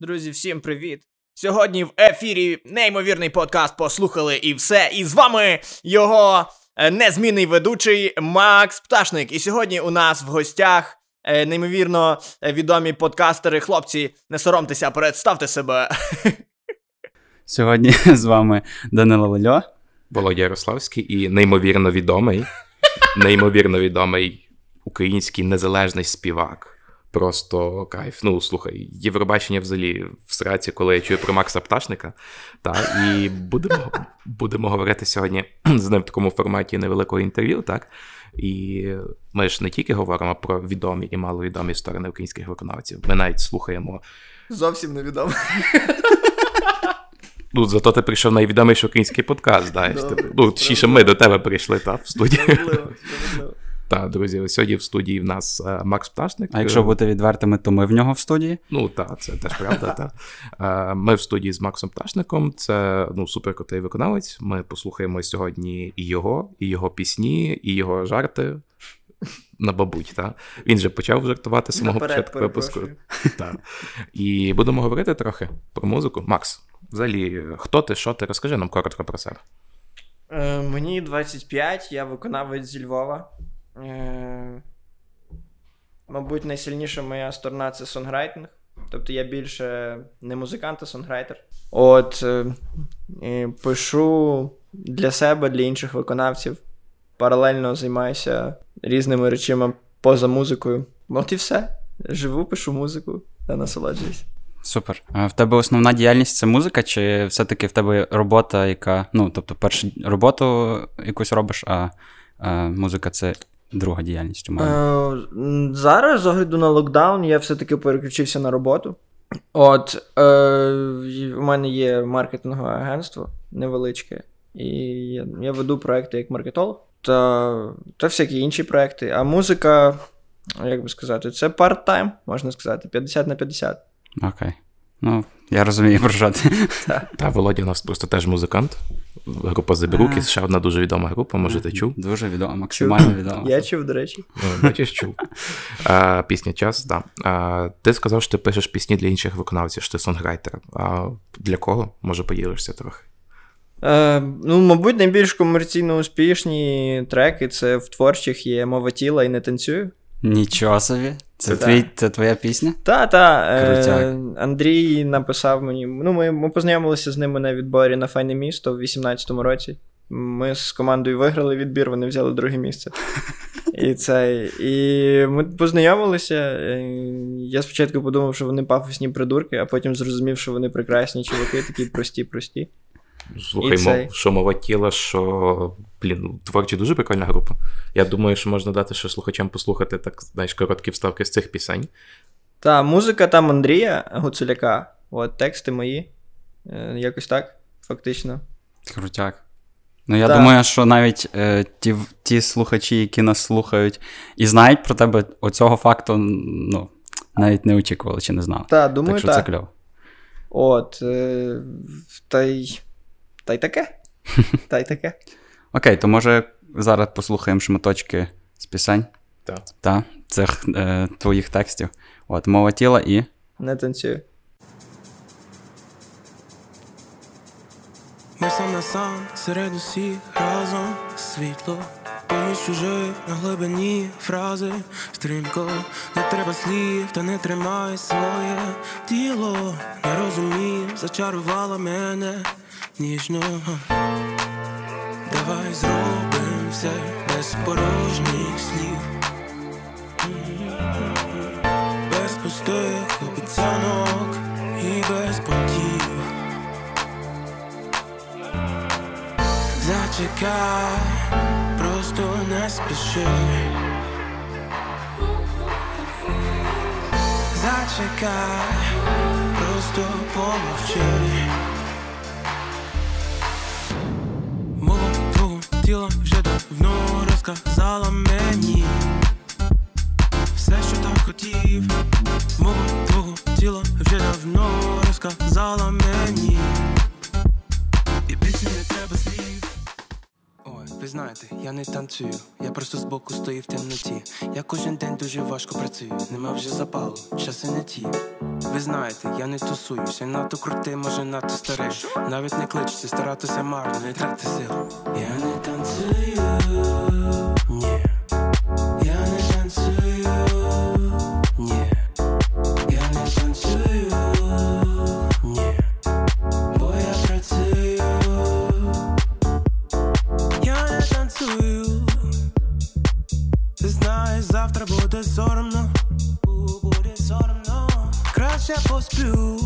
Друзі, всім привіт! Сьогодні в ефірі неймовірний подкаст послухали і все. І з вами його е, незмінний ведучий Макс Пташник. І сьогодні у нас в гостях е, неймовірно е, відомі подкастери. Хлопці, не соромтеся, представте себе. Сьогодні з вами Данило Лельо. Володя Ярославський і неймовірно відомий, неймовірно відомий український незалежний співак. Просто кайф. Ну, слухай, Євробачення взагалі в сраці, коли я чую про Макса Пташника. Так, і будемо будемо говорити сьогодні з ним в такому форматі невеликого інтерв'ю, так? І ми ж не тільки говоримо про відомі і маловідомі сторони українських виконавців. Ми навіть слухаємо. Зовсім невідомо. Ну, зато ти прийшов найвідоміший український подкаст, знаєш. Ну, точніше, ми до тебе прийшли, та, в студію. Так, друзі, сьогодні в студії в нас е, Макс Пташник. А якщо бути відвертими, то ми в нього в студії. Ну так, це теж правда. та. Е, ми в студії з Максом Пташником. Це ну, суперкрутий виконавець. Ми послухаємо сьогодні і його, і його пісні, і його жарти. На бабуть, так? Він же почав жартувати з самого початку випуску. Так. І будемо говорити трохи про музику. Макс, взагалі, хто ти, що ти? Розкажи нам коротко про себе. Е, Мені 25, я виконавець зі Львова. Е, Мабуть, найсильніша моя сторона це сонграйтинг. Тобто я більше не музикант, а сонграйтер. От е, пишу для себе, для інших виконавців. Паралельно займаюся різними речами поза музикою. От і все. Живу, пишу музику та насолоджуюсь. Супер. В тебе основна діяльність це музика, чи все-таки в тебе робота, яка. Ну, тобто, першу роботу якусь робиш, а, а музика це друга діяльність у мене? Е, Зараз, з огляду на локдаун, я все-таки переключився на роботу. От е, у мене є маркетингове агентство невеличке, і я, я веду проекти як маркетолог та, та всякі інші проекти. А музика, як би сказати, це парт-тайм, можна сказати, 50 на 50. Окей. Ну, я розумію, про що ти. Та Володя у нас просто теж музикант. Група Забіруки, ще одна дуже відома група, може, ти чув? Дуже відома, максимально відома. Я чув, до речі. Ну, бачиш, чув. А, Пісня час, так. Да. Ти сказав, що ти пишеш пісні для інших виконавців, що ти сонграйтер. А для кого? Може, поділишся трохи? Е, Ну, мабуть, найбільш комерційно успішні треки це в творчих є мова тіла і не танцюю. Нічого собі. Це це, твій, це твоя пісня? Так, так. Е, Андрій написав мені. Ну, Ми ми познайомилися з ними на відборі на файне місто в 18-му році. Ми з командою виграли відбір, вони взяли друге місце. І це, і ми познайомилися. Е, я спочатку подумав, що вони пафосні придурки, а потім зрозумів, що вони прекрасні чуваки, такі прості-прості. Слухай, мов, що мова тіла, що блін, ну, творчі дуже прикольна група. Я думаю, що можна дати ще слухачам послухати так, знаєш, короткі вставки з цих пісень. Та, музика там Андрія Гуцуляка, от тексти мої. Е, якось так, фактично. Крутяк. Ну, я так. думаю, що навіть е, ті ті слухачі, які нас слухають і знають про тебе, оцього факту ну, навіть не очікували чи не знали. Та, думаю, так що так. це кльово. От. Е, та й та й таке. Та й таке. Окей, то може зараз послухаємо шматочки з пісень. Так. Та, цих е, твоїх текстів. От, мова тіла і. Не танцюю. Ми сам на сам серед усіх разом світло. Поміж чужих на глибині фрази стрімко, не треба слів, та не тримай своє тіло. Не розумів, зачарувала мене ніжно. Давай зробим все без порожніх слів, без пустих обіцянок і без понтів. Зачекай, просто не спіши. Зачекай, просто помовчи. Тіло вже давно розказала мені все, що так хотів, мого твого тіла вже давно розказала мені, ви знаєте, я не танцюю, я просто збоку стою в темноті. Я кожен день дуже важко працюю, нема вже запалу, часи не ті. Ви знаєте, я не тусуюсь, я надто крутий, може надто старий. Навіть не кличте, старатися марно, не тратити сил. Я не танцюю, ні. Завтра буде соромно. Буде соромно. Краще посплю.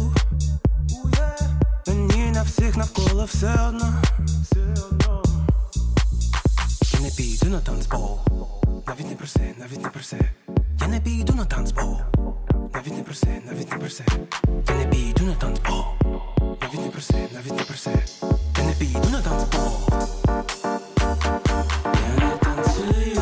Мені на всіх навколо все одно. Я не піду на танцпол. Навіть не проси, навіть не проси. Я не піду на танцпол. Навіть не проси, навіть не проси. Я не піду на танцпол. Навіть не проси, навіть не проси. Я не піду на танцпол. Я не танцюю,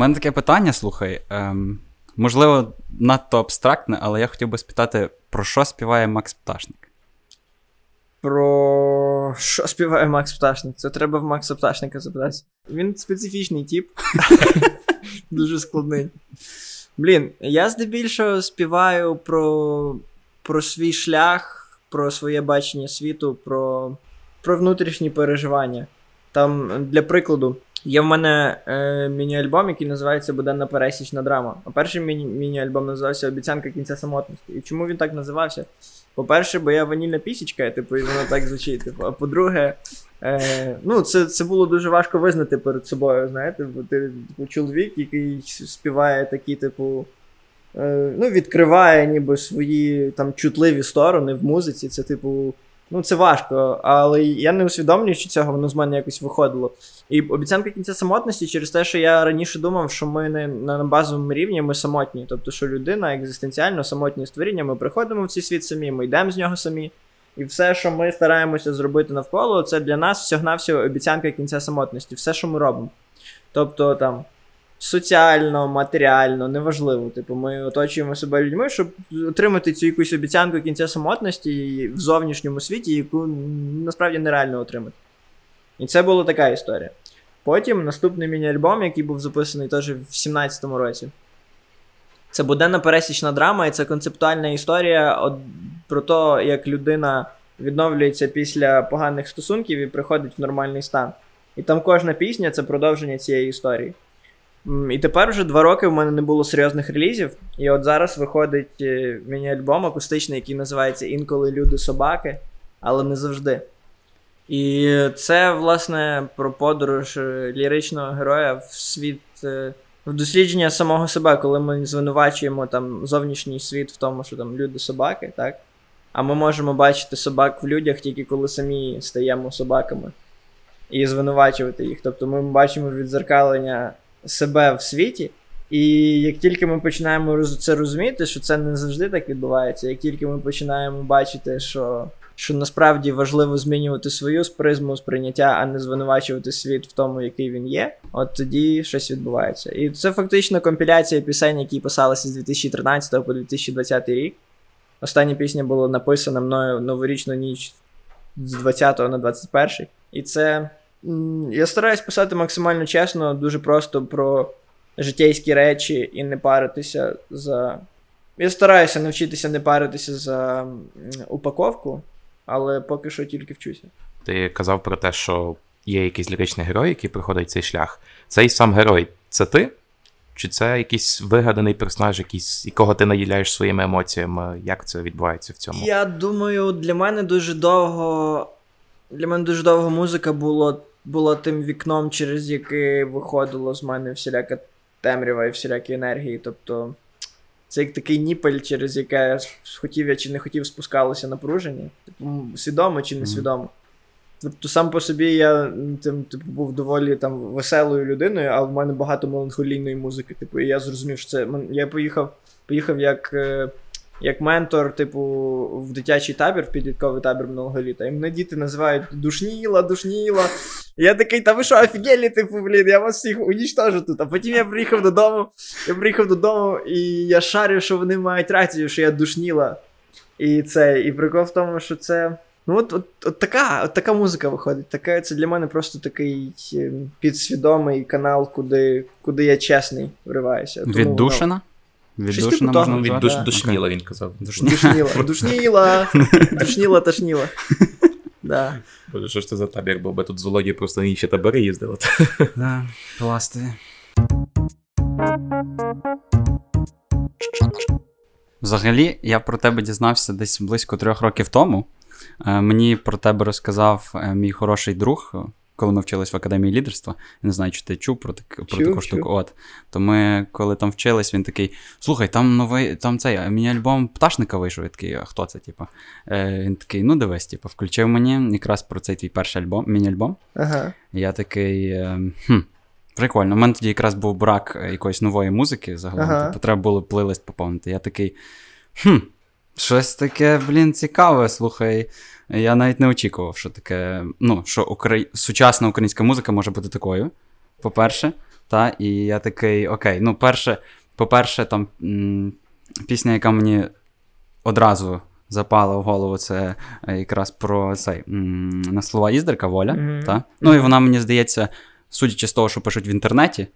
мене таке питання, слухай. ем, можливо, надто абстрактне, але я хотів би спитати, про що співає Макс Пташник? Про що співає Макс Пташник? Це треба в Макса Пташника запитати. Він специфічний тип. Дуже складний. Блін, я здебільшого співаю про, про свій шлях, про своє бачення світу, про, про внутрішні переживання. Там, для прикладу, є в мене е, міні-альбом, який називається Буденна пересічна драма. А перший міні- міні-альбом називався Обіцянка кінця самотності. І чому він так називався? По-перше, бо я ванільна пісічка, типу, і воно так звучить. Типу. А по-друге, е, ну, це, це було дуже важко визнати перед собою, знаєте, бо ти типу, чоловік, який співає такі, типу. Е, ну, відкриває ніби свої там чутливі сторони в музиці. Це, типу, ну, це важко. Але я не усвідомлюю, що цього воно з мене якось виходило. І обіцянка кінця самотності через те, що я раніше думав, що ми не на базовому рівні ми самотні. Тобто, що людина екзистенціально самотні створіння, ми приходимо в цей світ самі, ми йдемо з нього самі. І все, що ми стараємося зробити навколо, це для нас всього-навсього обіцянка кінця самотності, все, що ми робимо. Тобто там соціально, матеріально, неважливо. Типу, ми оточуємо себе людьми, щоб отримати цю якусь обіцянку кінця самотності в зовнішньому світі, яку насправді нереально отримати. І це була така історія. Потім наступний міні-альбом, який був записаний теж в 17-му році. Це буденна пересічна драма, і це концептуальна історія про те, як людина відновлюється після поганих стосунків і приходить в нормальний стан. І там кожна пісня це продовження цієї історії. І тепер вже два роки в мене не було серйозних релізів. І от зараз виходить е, міні-альбом акустичний, який називається Інколи люди собаки, але не завжди. І це, власне, про подорож е, ліричного героя в світ, е, в дослідження самого себе, коли ми звинувачуємо там зовнішній світ в тому, що там люди собаки, так? А ми можемо бачити собак в людях тільки коли самі стаємо собаками і звинувачувати їх. Тобто ми бачимо відзеркалення себе в світі. І як тільки ми починаємо це розуміти, що це не завжди так відбувається, як тільки ми починаємо бачити, що, що насправді важливо змінювати свою призму сприйняття, а не звинувачувати світ в тому, який він є, от тоді щось відбувається. І це фактично компіляція пісень, які писалися з 2013 по 2020 рік. Остання пісня була написана мною новорічну ніч з 20 на 21. І це Я стараюсь писати максимально чесно, дуже просто про життєйські речі і не паритися за. Я стараюся навчитися не паритися за упаковку, але поки що тільки вчуся. Ти казав про те, що є якийсь ліричний герой, який проходить цей шлях. Цей сам герой це ти? Чи це якийсь вигаданий персонаж, якийсь, якого ти наділяєш своїми емоціями? Як це відбувається в цьому? Я думаю, для мене дуже довго. Для мене дуже довго музика було, була тим вікном, через яке виходило з мене всіляка темрява і всілякі енергії. Тобто, це як такий ніпель, через яке хотів я чи не хотів спускалося напруження. Типу, свідомо чи несвідомо. Тобто сам по собі я тим, типу, був доволі там веселою людиною, а в мене багато меланхолійної музики. Типу, і я зрозумів, що це. Я поїхав, поїхав як. Як ментор, типу, в дитячий табір, в підлітковий табір минулого літа. І мене діти називають душніла, душніла. І я такий, та ви що, офігелі, типу, блін, я вас всіх унічтожу тут. А потім я приїхав додому, я приїхав додому, і я шарю, що вони мають рацію, що я душніла. І це, і прикол в тому, що це. Ну, от, от, от така, от така музика виходить. Така, це для мене просто такий е, підсвідомий канал, куди, куди я чесний вриваюся. Тому воно- Віддушина? Типу можна. Від душ, душніла, він казав. Душніла. Душніла, душніла. Да. Боже, що ж це за табір, бо би тут з Володією просто на інші табори їздили. Да, пласти. Взагалі, я про тебе дізнався десь близько трьох років тому. Е, Мені про тебе розказав е, мій хороший друг, коли ми вчились в академії лідерства. Не знаю, чи ти чув про, так, про таку чув. штуку. От. То ми, коли там вчились, він такий: слухай, там новий, там цей мені альбом пташника вийшов. Я такий, а хто це? Типу? Е, він такий, ну дивись, типу, включив мені якраз про цей твій перший альбом, міні-альбом. Ага. Я такий. е, Хм, прикольно. У мене тоді якраз був брак е, якоїсь нової музики загалом. Ага. Типу, треба було плейлист поповнити. Я такий. Хм, щось таке, блін, цікаве, слухай. Я навіть не очікував, що таке. Ну, що укра... сучасна українська музика може бути такою. По-перше, та, і я такий, окей, ну, перше, по-перше, там м, пісня, яка мені одразу запала в голову, це е, якраз про цей м, на слова Іздрика Воля. Мгм. Та? Ну і вона, мені здається, судячи з того, що пишуть в інтернеті,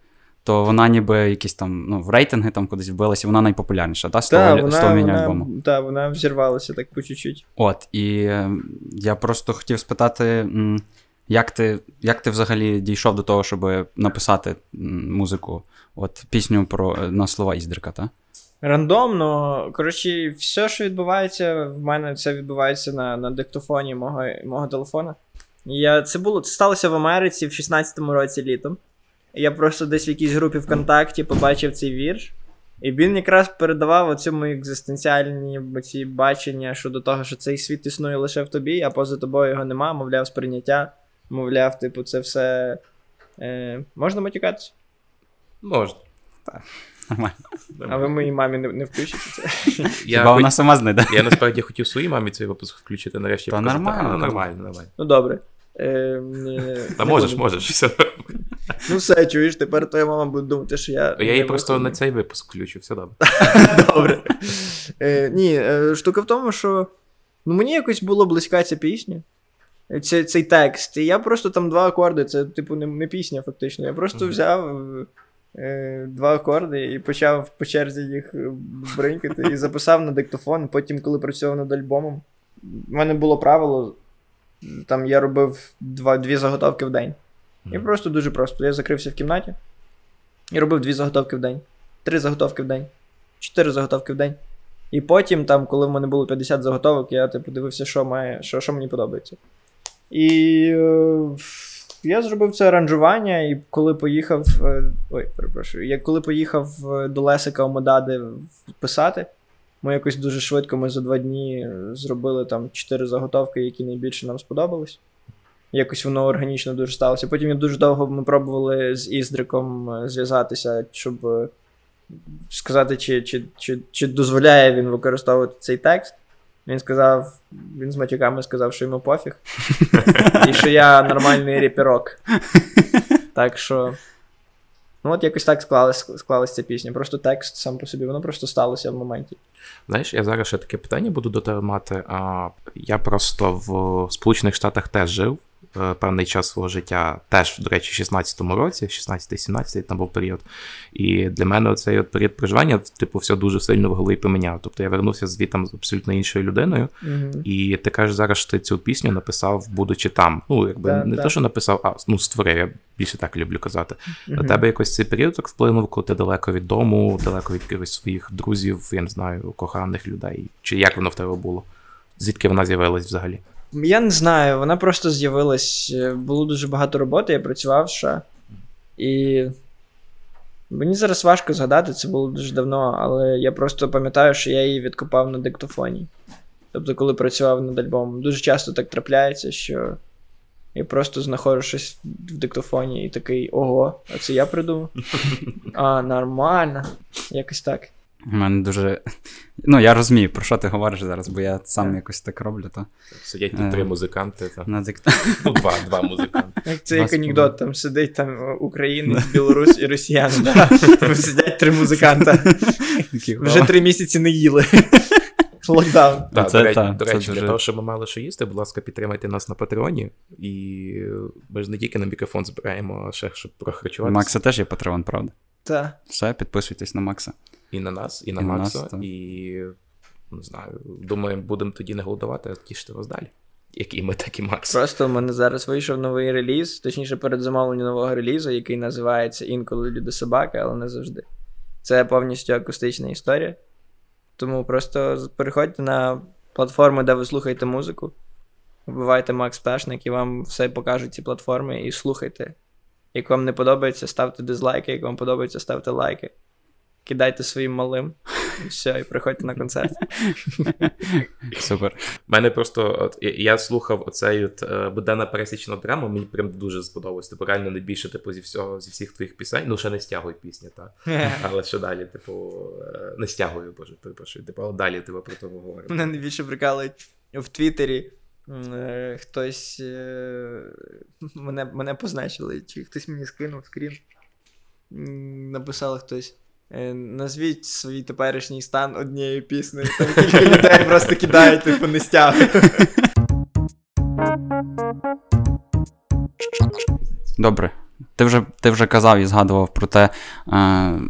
то вона ніби якісь там ну, в рейтинги там кудись вбилася, вона найпопулярніша, та, з того, Та, того вона, міні-альбому. та, вона взірвалася так по чуть-чуть. От, і е, я просто хотів спитати, як ти, як ти взагалі дійшов до того, щоб написати музику, от пісню про е, на слова Іздрика, та? Рандомно. Коротше, все, що відбувається, в мене це відбувається на, на диктофоні мого, мого телефона. Я, це було це сталося в Америці в 16-му році літом. Я просто десь в якійсь групі ВКонтакті побачив цей вірш. І він якраз передавав оцю мої екзистенціальні ці бачення щодо того, що цей світ існує лише в тобі, а поза тобою його нема, мовляв, сприйняття. Мовляв, типу, це все. Е, можна матюкатися? Можна. Так. Нормально. А ви моїй мамі не, не включите це. Я, Хіба вона сама знайде? я насправді хотів своїй мамі цей випуск включити нарешті. Та показати. нормально, А, ну, нормально, нормально. Ну добре. Е, е, Та можеш, буду. можеш. Все. Ну все, чуєш, тепер твоя мама буде думати, що я. Я її просто на цей випуск включу, все добре. Добре. Е, ні, е, штука в тому, що ну, мені якось було близька ця пісня. Цей, цей текст. І я просто там два акорди, це, типу, не, не пісня, фактично. Я просто взяв е, два акорди і почав по черзі їх бринькати і записав на диктофон. Потім, коли працював над альбомом, в мене було правило. Там я робив два, дві заготовки в день. І просто дуже просто. Я закрився в кімнаті і робив дві заготовки в день, три заготовки в день, чотири заготовки в день. І потім, там, коли в мене було 50 заготовок, я типу дивився, що має, що, що мені подобається. І е, я зробив це аранжування, і коли поїхав. е, ой, перепрошую, я коли поїхав е, до Лесика Омодади писати, ми якось дуже швидко, ми за два дні е, зробили там чотири заготовки, які найбільше нам сподобались. Якось воно органічно дуже сталося. Потім я дуже довго ми пробували з Іздриком е, зв'язатися, щоб е, сказати, чи, чи, чи, чи дозволяє він використовувати цей текст. Він сказав, він з матюками сказав, що йому пофіг. І що я нормальний репірок. Так що. Ну, от якось так склалась, склалась ця пісня. Просто текст сам по собі, воно просто сталося в моменті. Знаєш, я зараз ще таке питання буду до тебе мати. А, я просто в Сполучених Штатах теж жив певний час свого життя, теж, до речі, в 16-му році, 16-17 там був період. І для мене цей от період проживання, типу, все дуже сильно в голові поміняв. Тобто я вернувся звітом з абсолютно іншою людиною. Угу. І ти кажеш зараз, що ти цю пісню написав, будучи там. Ну, якби Да, не да. те, що написав, а ну, створив, я більше так люблю казати. На тебе якось цей період так вплинув, коли ти далеко від дому, далеко від якихось своїх друзів, я не знаю, коханих людей. Чи як воно в тебе було? Звідки вона з'явилась взагалі? Я не знаю, вона просто з'явилась. е, Було дуже багато роботи, я працював США. І мені зараз важко згадати, це було дуже давно, але я просто пам'ятаю, що я її відкопав на диктофоні. Тобто, коли працював над альбомом. Дуже часто так трапляється, що я просто знаходжу щось в диктофоні і такий ого, а це я придумав. А, нормально. Якось так. У мене дуже. Ну, я розумію, про що ти говориш зараз, бо я сам yeah. якось так роблю, то Сидять Е. тут три музиканти, та, на дик... ну, два, два музиканти. Як це як анекдот, там сидить там е, українець, білорус і росіяни. да. Сидять три музиканта. Вже три місяці не їли. Локдаун. Так, це до речі, та, до це для дуже- того, щоб ми мали що їсти, будь ласка, підтримайте нас на Патреоні. І ми ж не тільки на мікрофон збираємо, а ще щоб прохарчуватися. Макса теж є патреон, правда? Та. Все, підписуйтесь на Макса. І на нас, і на І на Макса. нас, і не знаю, думаю, будемо тоді не голодувати, а тішити вас далі. Як і ми, так і Макс. Просто в мене зараз вийшов новий реліз, точніше перед замовленням нового релізу, який називається Інколи люди собаки, але не завжди. Це повністю акустична історія. Тому просто переходьте на платформи, де ви слухаєте музику. Вбивайте Макс Пташник і вам все покажуть ці платформи і слухайте. Як вам не подобається, ставте дизлайки, як вам подобається, ставте лайки. Кидайте своїм малим. І все, і приходьте на концерт. Супер. мене просто от, я, я слухав оцей от е, буденна пересічна драма, мені прям дуже сподобалось. Типу, реально найбільше, типу, зі всього, зі всіх твоїх пісень. Ну, ще не стягуй пісні, так. Але що далі, типу, е, не стягую, боже, перепрошую. Типу, але далі тебе про то говоримо. Мене найбільше прикалують в Твіттері. е, Хтось мене, мене позначили, чи хтось мені скинув скрін. М, Написав хтось. Е, Назвіть свій теперішній стан однією піснею. Там кілька людей просто кидають, типу, не стягують. Добре. Ти вже, ти вже казав і згадував про те, е,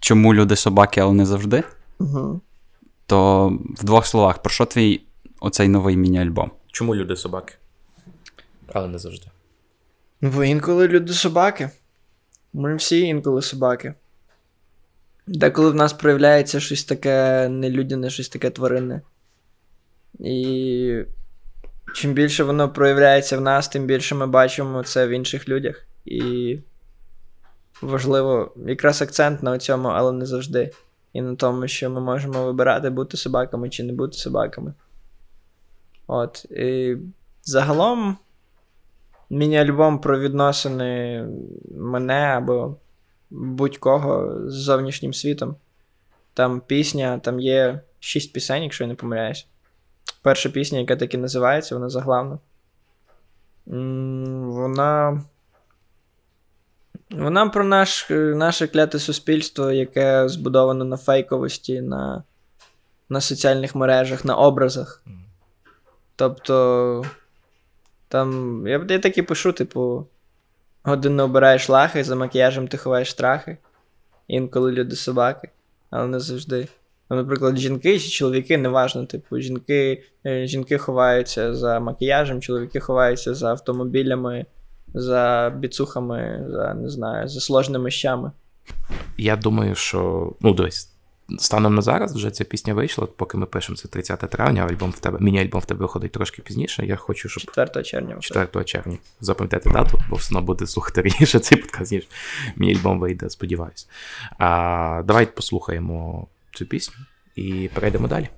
чому люди собаки, але не завжди. Угу. То в двох словах, про що твій оцей новий міні-альбом? Чому люди собаки? Але не завжди. Ну, бо інколи люди собаки. Ми всі інколи собаки. Деколи в нас проявляється щось таке нелюдяне, щось таке тваринне. І чим більше воно проявляється в нас, тим більше ми бачимо це в інших людях. І важливо, якраз акцент на цьому, але не завжди. І на тому, що ми можемо вибирати, бути собаками чи не бути собаками. От. І загалом міні-альбом про відносини мене або будь-кого з зовнішнім світом. Там пісня, там є шість пісень, якщо я не помиляюсь. Перша пісня, яка так і називається, вона заглавна. Вона. Вона про наш, наше кляте суспільство, яке збудовано на фейковості, на, на соціальних мережах, на образах. Тобто. Там. Я, я так і пишу, типу. Годинно обираєш лахи, за макіяжем ти ховаєш страхи. Інколи люди собаки, але не завжди. Ну, наприклад, жінки чи чоловіки, неважно, типу, жінки, е, жінки ховаються за макіяжем, чоловіки ховаються за автомобілями, за біцухами, за не знаю, за сложними щами. Я думаю, що. Ну, дивись, станом на зараз вже ця пісня вийшла, поки ми пишемо це 30 травня, альбом в тебе, міні-альбом в тебе виходить трошки пізніше. Я хочу, щоб 4 червня. 4 червня запам'ятати дату, бо все одно буде слухати раніше цей подкаст, ніж мій альбом вийде, сподіваюся. А, давайте послухаємо цю пісню і перейдемо далі.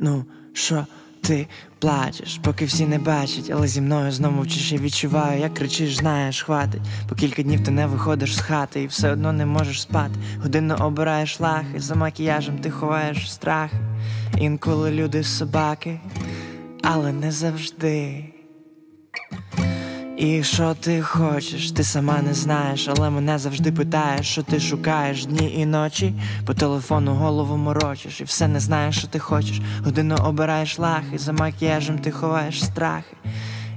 Ну, що ти плачеш, поки всі не бачать, але зі мною знову мовчиш, я відчуваю, як кричиш, знаєш, хватить. По кілька днів ти не виходиш з хати і все одно не можеш спати. Годинно обираєш лахи, за макіяжем ти ховаєш страхи. Інколи люди собаки, але не завжди. І що ти хочеш, ти сама не знаєш, але мене завжди питаєш, що ти шукаєш дні і ночі. По телефону голову морочиш, і все не знаєш, що ти хочеш. Годину обираєш лахи, за макіяжем ти ховаєш страхи.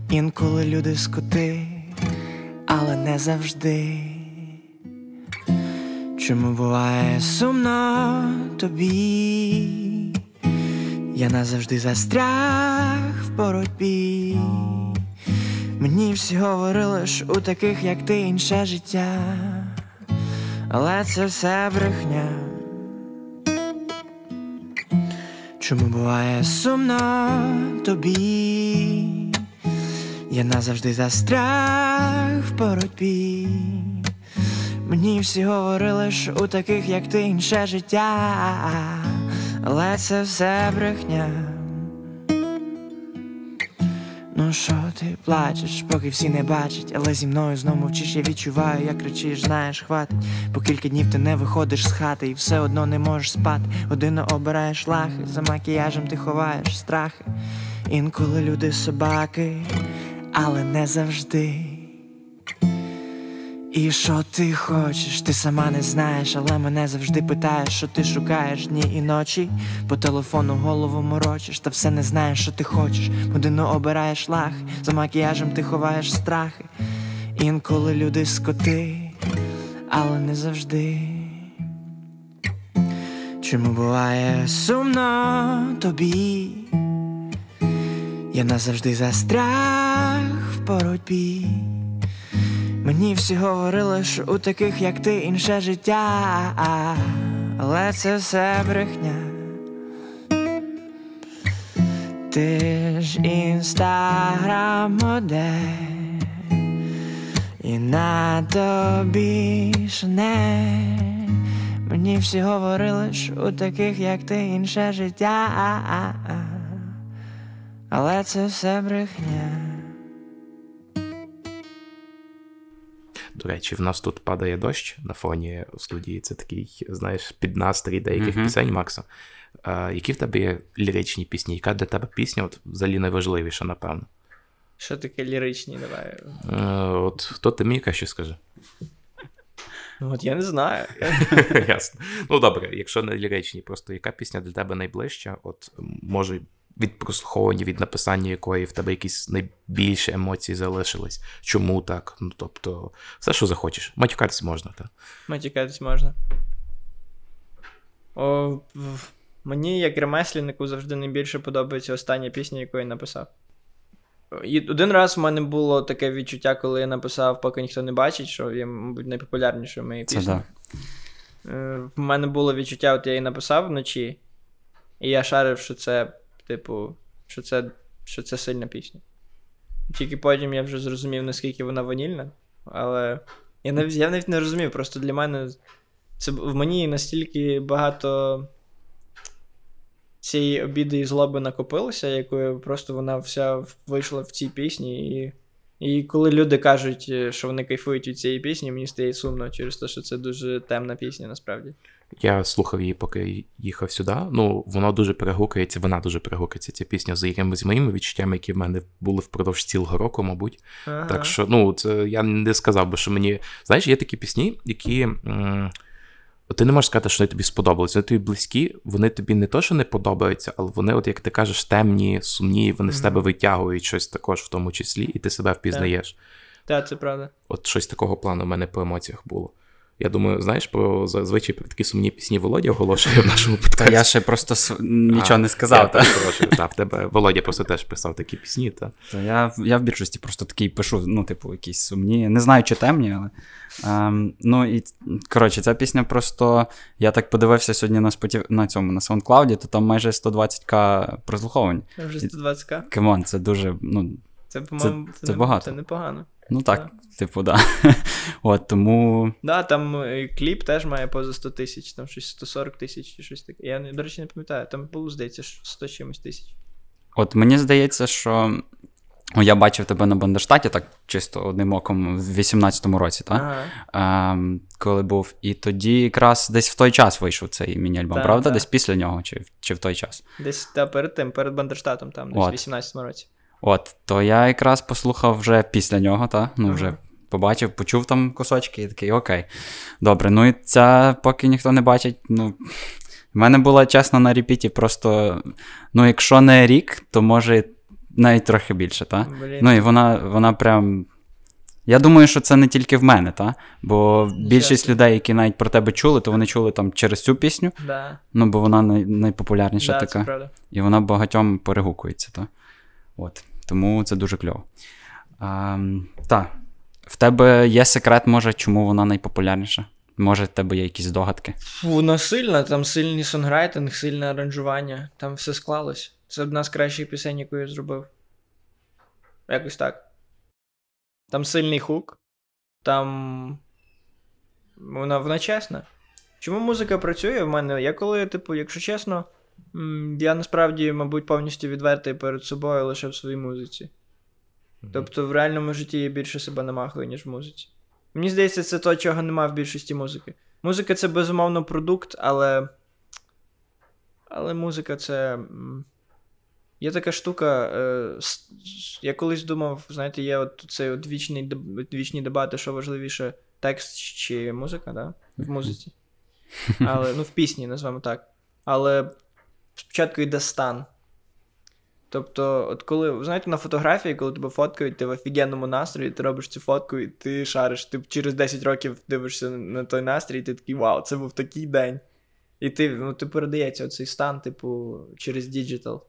Інколи люди скоти, але не завжди. Чому буває сумно тобі? Я назавжди застряг в боротьбі. Мені всі говорили, що у таких, як ти, інше життя, але це все брехня. Чому буває сумно тобі? Я назавжди застряг в боротьбі. Мені всі говорили, що у таких, як ти, інше життя, але це все брехня. Ну що ти плачеш, поки всі не бачать, але зі мною знов мовчиш, я відчуваю, як кричиш, знаєш, хватить. По кілька днів ти не виходиш з хати і все одно не можеш спати. Годину обираєш лахи, за макіяжем ти ховаєш страхи. Інколи люди собаки, але не завжди. І що ти хочеш, ти сама не знаєш, але мене завжди питаєш, що ти шукаєш дні і ночі. По телефону голову морочиш, та все не знаєш, що ти хочеш. Годину обираєш лахи, за макіяжем ти ховаєш страхи. Інколи люди скоти, але не завжди. Чому буває сумно тобі? Я назавжди застряг в боротьбі. Мені всі говорили, що у таких, як ти, інше життя, але це все брехня. Ти ж інстаграм і на тобі шанель. Мені всі говорили, що у таких, як ти, інше життя, але це все брехня. До речі, в нас тут падає дощ на фоні студії. Це такий, знаєш, піднастрій деяких Мгм. пісень, Макса. А, які в тебе є ліричні пісні? Яка для тебе пісня от, взагалі найважливіша, напевно? Що таке ліричні, давай. Е, от хто ти мені що скаже? Ну от я не знаю. Ясно. Ну добре, якщо не ліричні, просто яка пісня для тебе найближча? От може від прослуховування, від написання якої в тебе якісь найбільші емоції залишились? Чому так? Ну тобто, все, що захочеш. Матюкатись можна, так? Матюкатись можна. О, мені, як ремесленнику, завжди найбільше подобається остання пісня, яку я написав. І один раз в мене було таке відчуття, коли я написав, поки ніхто не бачить, що є, мабуть, Це піснею. да. Е, В мене було відчуття, от я її написав вночі, і я шарив, що це, типу, що це, що це сильна пісня. Тільки потім я вже зрозумів, наскільки вона ванільна, але я навіть, я навіть не розумів, просто для мене це в мені настільки багато цієї обіди і злоби накопилося, якою просто вона вся вийшла в цій пісні. І, і коли люди кажуть, е, що вони кайфують від цієї пісні, мені стає сумно через те, що це дуже темна пісня насправді. Я слухав її, поки їхав сюди. Ну, воно дуже перегукується, вона дуже перегукується, ця пісня з якимись моїми відчуттями, які в мене були впродовж цілого року, мабуть. Ага. Так що, ну, це я не сказав би, що мені. Знаєш, є такі пісні, які. М- ти не можеш сказати, що вони тобі сподобались. Вони тобі близькі, вони тобі не то, що не подобаються, але вони, от як ти кажеш, темні, сумні, вони з тебе витягують щось також в тому числі, і ти себе впізнаєш. Так, це правда. От щось такого плану в мене по емоціях було. Я думаю, знаєш, про зазвичай про такі сумні пісні Володя оголошує в нашому подкасті. я ще просто с- нічого А, не сказав. Я Та. та, в тебе Володя просто теж писав такі пісні, та. То я, я в більшості просто такий пишу, ну, типу, якісь сумні. Не знаю, чи темні, але. Ем, ну і коротше, ця пісня просто. Я так подивився сьогодні на споті... на цьому на SoundCloud, то там майже 120к прослуховань. Вже 120к. Come on, це дуже. Ну, Це, по-моєму, це багато. Це непогано. Ну так, типу, да. От тому. Да, там е, кліп теж має поза 100 тисяч, там щось 140 тисяч чи щось таке. Я, до речі, не пам'ятаю, там було, здається, що 100 чимось тисяч. От мені здається, що. О, я бачив тебе на Бандерштаті, так чисто одним оком в 18-му році, так? Ага. Ем, коли був. І тоді якраз десь в той час вийшов цей міні-альбом, Так, правда? так. Десь після нього, чи, чи в той час. Десь та перед тим, перед Бандерштатом, там, десь От. в 18 році. От, то я якраз послухав вже після нього, та? ну вже побачив, почув там кусочки і такий, окей. Добре, ну і ця, поки ніхто не бачить, ну. В мене була чесно на репіті, просто, ну, якщо не рік, то може навіть трохи більше, та? Блін. Ну і вона, вона прям. Я думаю, що це не тільки в мене, та? Бо більшість людей, які навіть про тебе чули, то вони чули там через цю пісню, Да, ну бо вона най- найпопулярніша да, це така. правда. І вона багатьом перегукується. Та? От. Тому це дуже кльово. А, та. В тебе є секрет, може, чому вона найпопулярніша? Може, в тебе є якісь здогадки? Фу, Вона сильна, там сильний сонграйтинг, сильне аранжування, там все склалось. Це одна з кращих пісень, яку я зробив. Якось так. Там сильний хук, там. Вона, вона чесна. Чому музика працює в мене? Я коли, типу, якщо чесно, я насправді, мабуть, повністю відвертий перед собою лише в своїй музиці. Тобто в реальному житті я більше себе намахую, ніж в музиці. Мені здається, це то, чого нема в більшості музики. Музика це безумовно продукт, але. Але музика це. Є така штука. Е, я колись думав, знаєте, є от цей от вічний, вічні дебати, що важливіше, текст чи музика, да? В музиці. Але, ну, в пісні, назвемо так. Але спочатку йде стан. Тобто, от коли, знаєте, на фотографії, коли тебе фоткають, ти в офігенному настрої, ти робиш цю фотку, і ти шариш, ти через 10 років дивишся на той настрій, і ти такий вау, це був такий день. І ти, ну, ти передається оцей стан, типу, через digital.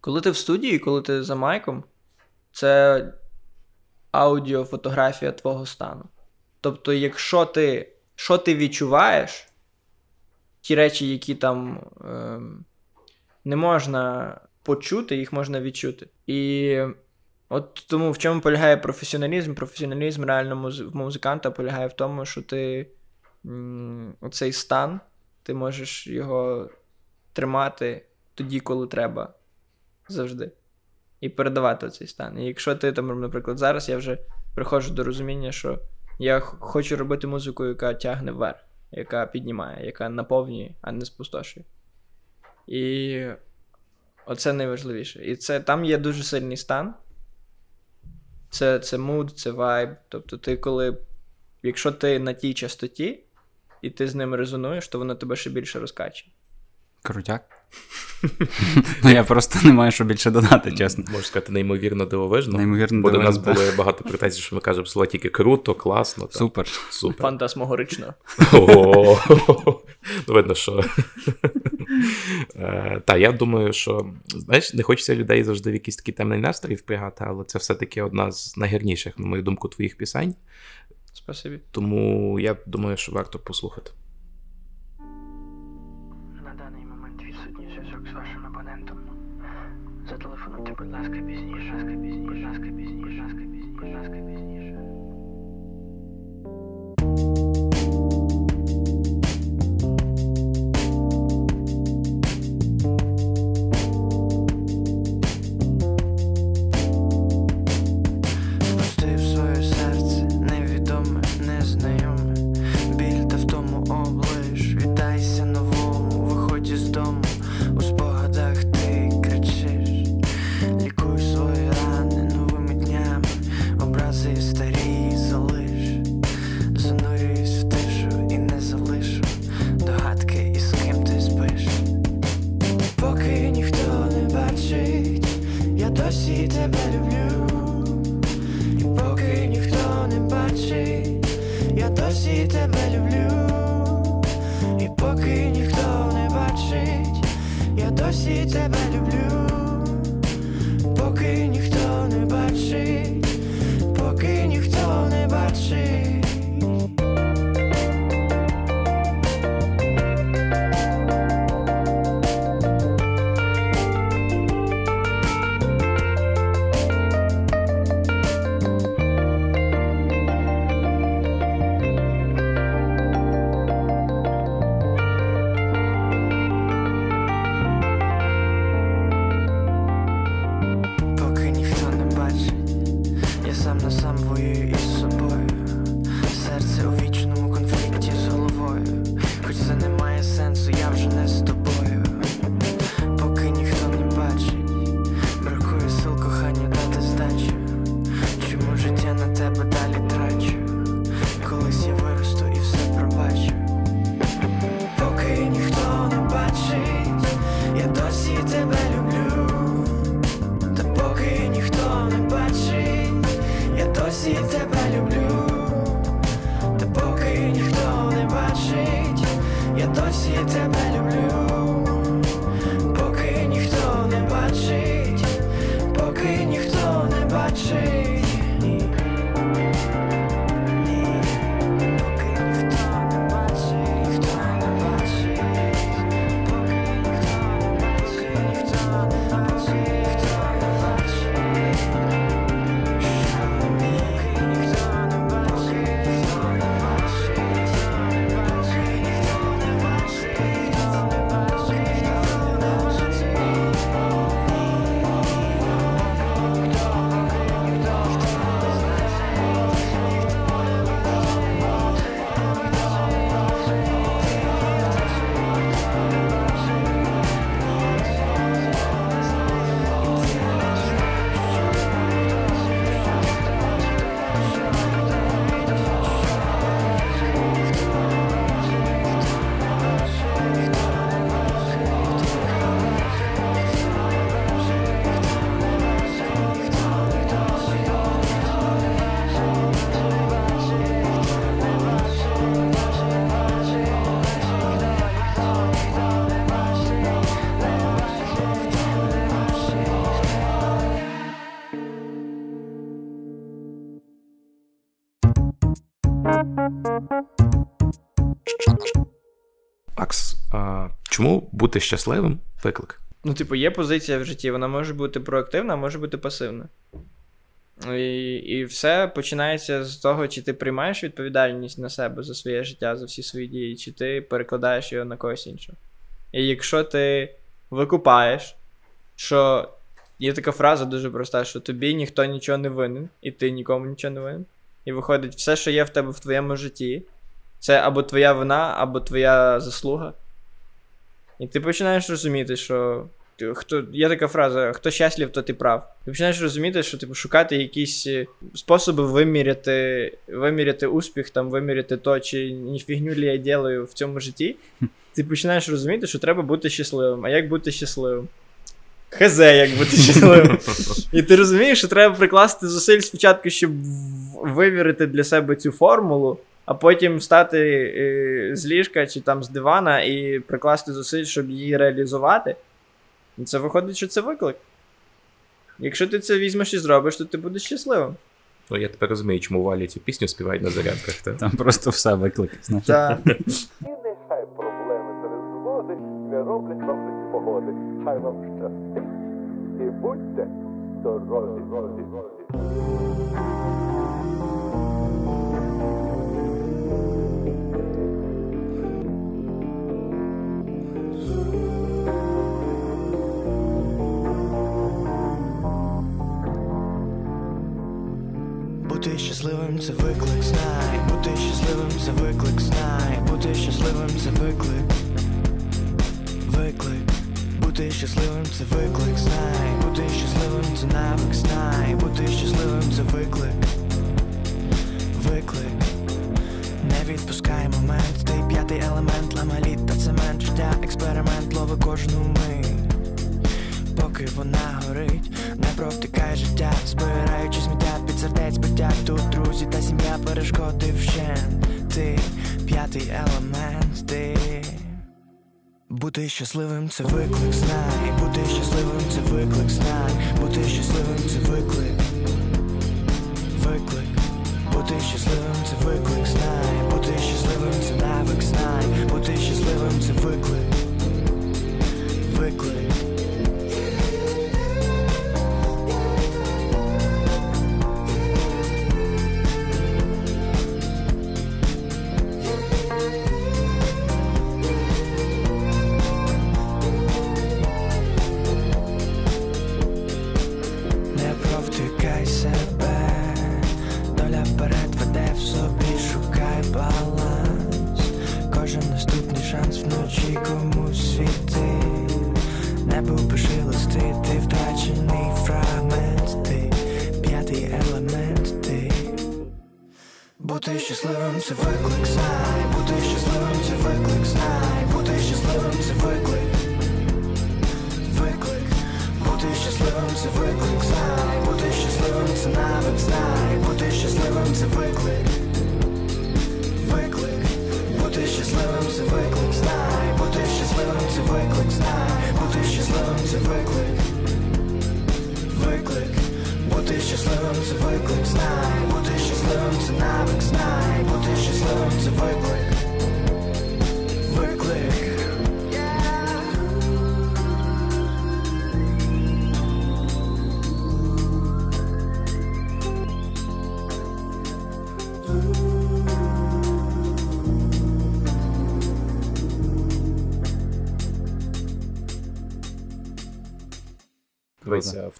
Коли ти в студії, коли ти за mic ом, це аудіофотографія твого стану. Тобто, якщо ти. Що ти відчуваєш, ті речі, які там ем, не можна почути, їх можна відчути. І от тому в чому полягає професіоналізм? Професіоналізм реально муз- музиканта полягає в тому, що ти м, оцей стан, ти можеш його тримати тоді, коли треба. Завжди. І передавати цей стан. І якщо ти там, наприклад, зараз я вже приходжу до розуміння, що я хочу робити музику, яка тягне вверх, яка піднімає, яка наповнює, а не спустошує. І оце найважливіше. І це там є дуже сильний стан. Це, це муд, це вайб. Тобто, ти коли, якщо ти на тій частоті, і ти з ним резонуєш, то воно тебе ще більше розкачує. Крутяк. Ну, я просто не маю що більше додати, чесно. Можна сказати, неймовірно дивовижно. Неймовірно Бо до нас були багато претензій, що ми кажемо слова тільки круто, класно. Супер. Супер. Фантасмогорично. Ну, видно, що. Е, Та, я думаю, що знаєш, не хочеться людей завжди в якийсь такий темний настрій впрягати, але це все-таки одна з найгарніших, на мою думку, твоїх пісень. Спасибі. Тому я думаю, що варто послухати. escribir. Бути щасливим виклик? Ну, типу, є позиція в житті, вона може бути проактивна, а може бути пасивна. І, і все починається з того, чи ти приймаєш відповідальність на себе за своє життя, за всі свої дії, чи ти перекладаєш його на когось іншого. І якщо ти викупаєш, що є така фраза дуже проста, що тобі ніхто нічого не винен, і ти нікому нічого не винен. І виходить, все, що є в тебе в твоєму житті, це або твоя вина, або твоя заслуга. І ти починаєш розуміти, що. Хто, є така фраза, хто щаслив, то ти прав. Ти починаєш розуміти, що типу, шукати якісь е, способи виміряти, виміряти успіх, там, виміряти то, чи ні фігню лі я ділаю в цьому житті. Ти починаєш розуміти, що треба бути щасливим. А як бути щасливим? Хз, як бути щасливим. І ти розумієш, що треба прикласти зусиль спочатку, щоб вивірити для себе цю формулу, а потім встати е, з ліжка чи там з дивана і прикласти зусиль, щоб її реалізувати. Це виходить, що це виклик. Якщо ти це візьмеш і зробиш, то ти будеш щасливим. Ну, я тепер розумію, чому Валі цю пісню співають на зарядках. Та? Там просто все виклик. Знаєш. Та... І нехай проблеми через води не роблять вам погоди. Хай вам щастить і будьте здорові. Бути щасливим це виклик, знай, бути щасливим це виклик, знай, бути щасливим це виклик. Виклик, бути щасливим це виклик, знай, бути щасливим це навик, знай, бути щасливим це виклик. Виклик. Момент, ти п'ятий елемент, ламаліт та цемент, життя, експеримент, лови кожну мить. Поки вона горить, не провтикай життя, збираючи сміття під сердець биття. Тут друзі та сім'я перешкоди вщент. Ти п'ятий елемент, ти. Бути щасливим це виклик, знай, бути щасливим це виклик, знай, бути щасливим це виклик, бути щасливим це виклик, знай, бути щасливим це навик, знай, бути щасливим це виклик, виклик.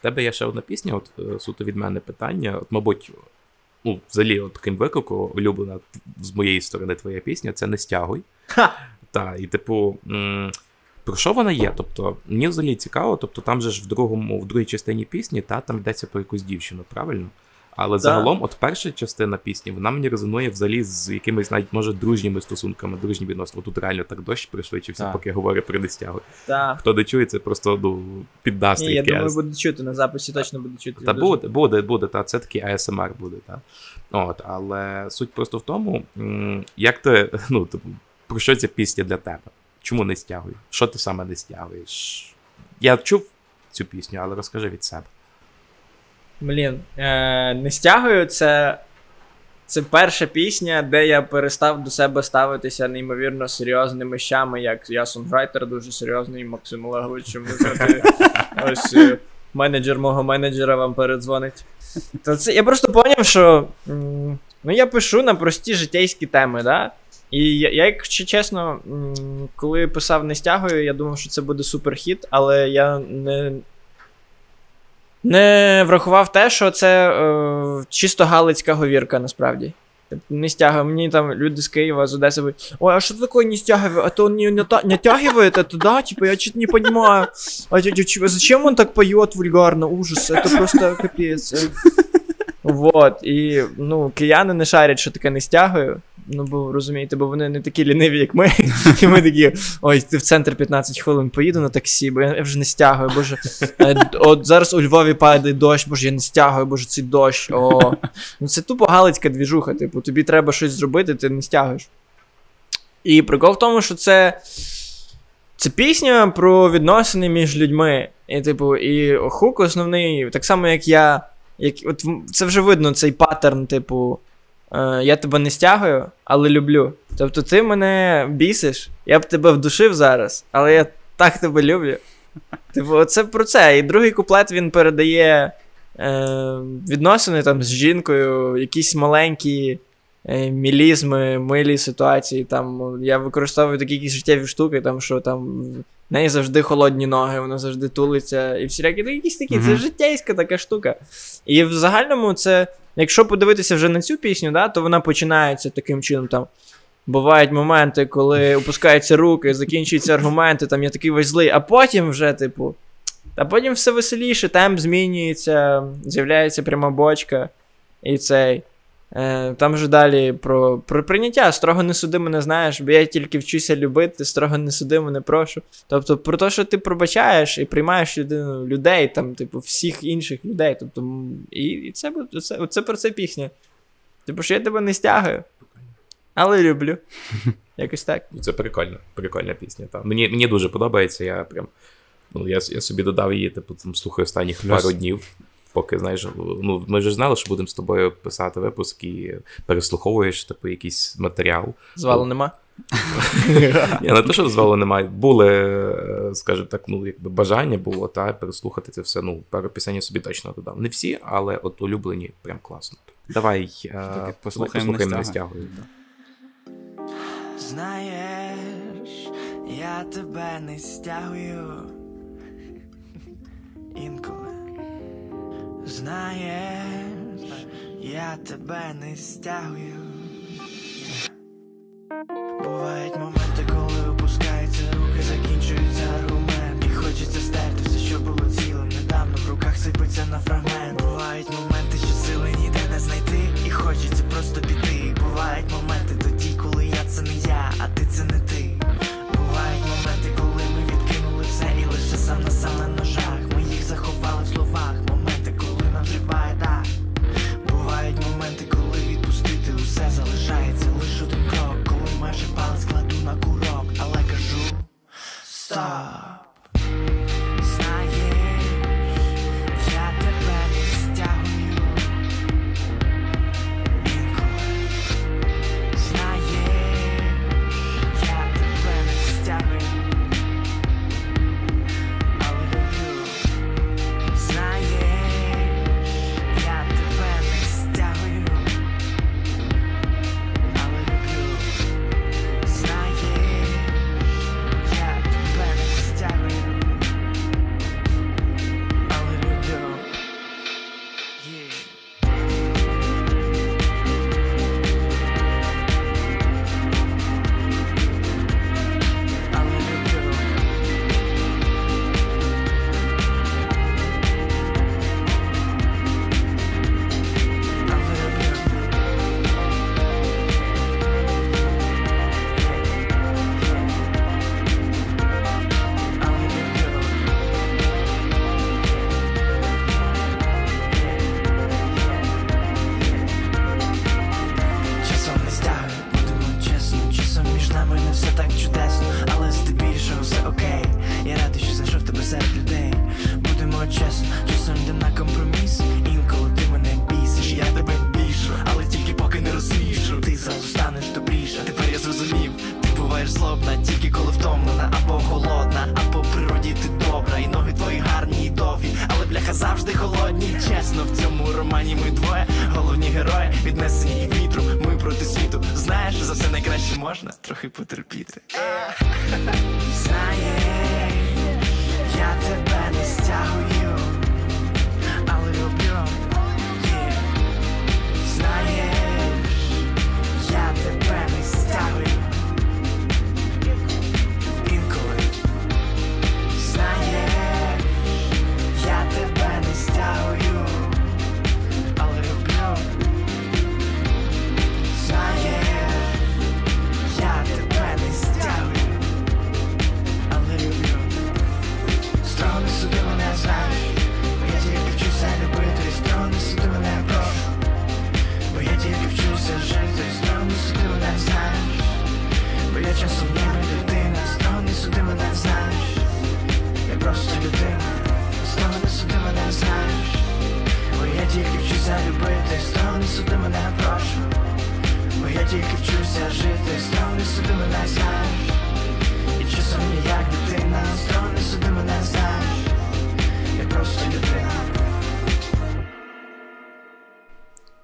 Тебе є ще одна пісня, от е, суто від мене питання. От, мабуть, ну, взагалі, от таким виклику, улюблена з моєї сторони твоя пісня, це не стягуй. Та, і типу. м, Про що вона є? Тобто, мені взагалі цікаво, тобто там же ж в другому, в другій частині пісні, та там йдеться про якусь дівчину, правильно? Але загалом, от перша частина пісні, вона мені резонує взагалі з якимись навіть може дружніми стосунками, дружні відносини. Тут реально так дощ пришвидшився, Так. поки я говорю про нестягу. Так. Хто не чує, це просто ну, під Ні, я думаю, буду чути на записі, точно буду чути. Та Дуже. буде, буде, буде, та це такий ASMR буде, та. От, але суть просто в тому, як ти, ну, типу, про що ця пісня для тебе? Чому не стягуєш? Що ти саме не стягуєш? Я чув цю пісню, але розкажи від себе. Блін, е, не стягую, це. Це перша пісня, де я перестав до себе ставитися неймовірно серйозними щами, як я сонграйтер дуже серйозний, Максим Олегович, ось е, менеджер мого менеджера вам передзвонить. То це, я просто поняв, що ну, я пишу на прості життєйські теми, да? І я, я, якщо чесно, коли писав не стягую, я думав, що це буде суперхіт, але я не, не врахував те, що це е, чисто галицька говірка, насправді. Тобто Не стягує. Мені там люди з Києва, з Одеси говорять, ой, а що таке не стягує? А то не, не, та- не тягивает это, да? Типа, я что-то не понимаю. А, я- я- чё- зачем он так поет вульгарно? Ужас, это просто капец. Э. Вот, і ну, кияни не шарять, що таке не стягую. Ну, бо розумієте, бо вони не такі ліниві, як ми. І ми такі, ой, ти в центр 15 хвилин поїду на таксі, бо я вже не стягую, боже. Е, От зараз у Львові падає дощ, боже, я не стягую, боже, цей дощ. О. Ну це тупо галицька двіжуха, типу, тобі треба щось зробити, ти не стягуєш. І прикол в тому, що це. Це пісня про відносини між людьми. І, типу, і хук основний, так само, як я. Як, от це вже видно, цей паттерн, типу. Е, я тебе не стягую, але люблю. Тобто ти мене бісиш, я б тебе вдушив зараз, але я так тебе люблю. Типу, це про це. І другий куплет він передає е, відносини там з жінкою, якісь маленькі е, мілізми, милі ситуації. Там, я використовую такі якісь життєві штуки, там, що там в неї завжди холодні ноги, вона завжди тулиться, і всілякі ну, якісь такі. Це Мгм. життєйська така штука. І в загальному це, якщо подивитися вже на цю пісню, да, то вона починається таким чином там. Бувають моменти, коли опускаються руки, закінчуються аргументи, там я такий весь злий, а потім вже, типу. А потім все веселіше, темп змінюється, з'являється пряма бочка, і цей. Е, там вже далі про, про прийняття. Строго не суди мене, знаєш, бо я тільки вчуся любити, строго не суди мене, прошу. Тобто про те, що ти пробачаєш і приймаєш людину, людей, там, типу, всіх інших людей. Тобто, і, і це, це, це про це пісня. Типу, що я тебе не стягую, але люблю. Якось так. Ну, Це прикольно, прикольна пісня. Та. Мені, мені дуже подобається. Я прям. Ну, я, я собі додав її, типу, там, слухаю останніх Плюс- пару днів. Поки, знаєш, ну, ми ж знали, що будемо з тобою писати випуск і переслуховуєш, типу, якийсь матеріал. Звалу нема. Я не те, що звалу немає. Були, е, скажімо так, ну, якби бажання було, та переслухати це все. Ну, пару пісень собі точно додав. Не всі, але от улюблені прям класно. Давай е, послухаємо «Не не стягую. Знаєш, я тебе не стягую інколи. Знаєш, я тебе не стягую. Бувають моменти, коли опускаються руки, закінчуються аргумент. І хочеться стерти все, що було цілим. Недавно в руках сипеться на фрагмент. Бувають моменти, що сили ніде не знайти, і хочеться просто піти. Бувають моменти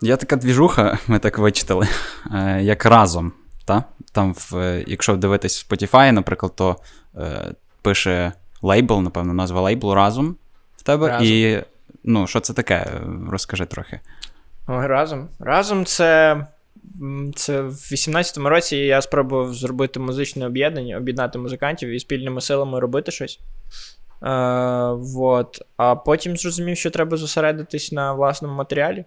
Є така двіжуха, ми так вичитали, е, як разом. Та? Там, в, е, якщо дивитись в Spotify, наприклад, то е, пише лейбл, напевно, назва лейблу разом в тебе. Разом. І ну, що це таке? Розкажи трохи. Ой, Разом. Разом це. Це в 18-му році я спробував зробити музичне об'єднання, об'єднати музикантів і спільними силами робити щось. Е, вот. А потім зрозумів, що треба зосередитись на власному матеріалі.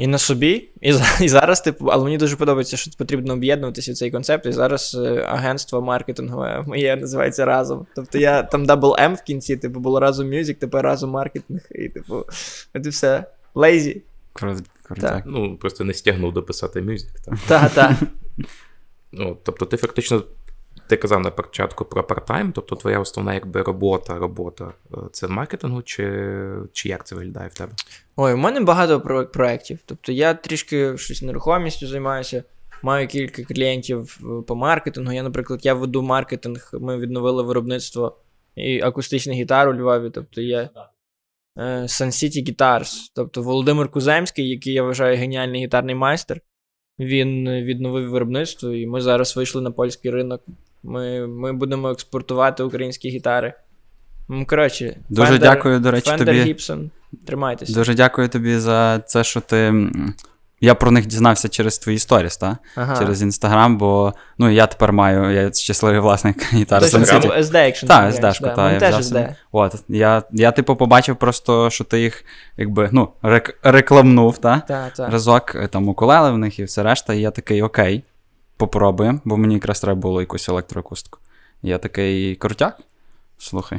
І на собі. І, і зараз, типу, але мені дуже подобається, що потрібно об'єднуватися в цей концепт. І зараз е, агентство маркетингове моє називається разом. Тобто я там Double M в кінці, типу, було разом мюзик, тепер разом маркетинг. І, типу, от і все. Лейзі. Ну, просто не стягнув дописати мюзик. Так. Та, та. Ну, тобто, ти фактично. Ти казав на початку про парт-тайм, тобто твоя основна якби робота, робота е, це в маркетингу, чи, чи як це виглядає в тебе? Ой, у мене багато проєктів. Тобто я трішки щось нерухомістю займаюся, маю кілька клієнтів е, по маркетингу. Я, наприклад, я веду маркетинг, ми відновили виробництво і акустичних гітар у Львові. Тобто є е, Sun City Guitars. Тобто Володимир Куземський, який я вважаю геніальний гітарний майстер. Він відновив виробництво, і ми зараз вийшли на польський ринок. Ми, ми будемо експортувати українські гітари. Коротше, Дуже Fender- дякую, до речі, Fender тобі. Gibson. Тримайтеся. Дуже дякую тобі за це, що ти. Я про них дізнався через твої сторіс, та? Ага. через інстаграм, бо ну, я тепер маю, я щасливий власник гітари був SD. Так, SD-шку, та, я теж SD. От, я, я, типу, побачив просто, що ти їх якби, ну, рек- рекламнув, та? Так, так. разок е, там укулеле в них і все решта, і я такий, окей, попробуємо, бо мені якраз треба було якусь електроакустику. Я такий крутяк. Слухай.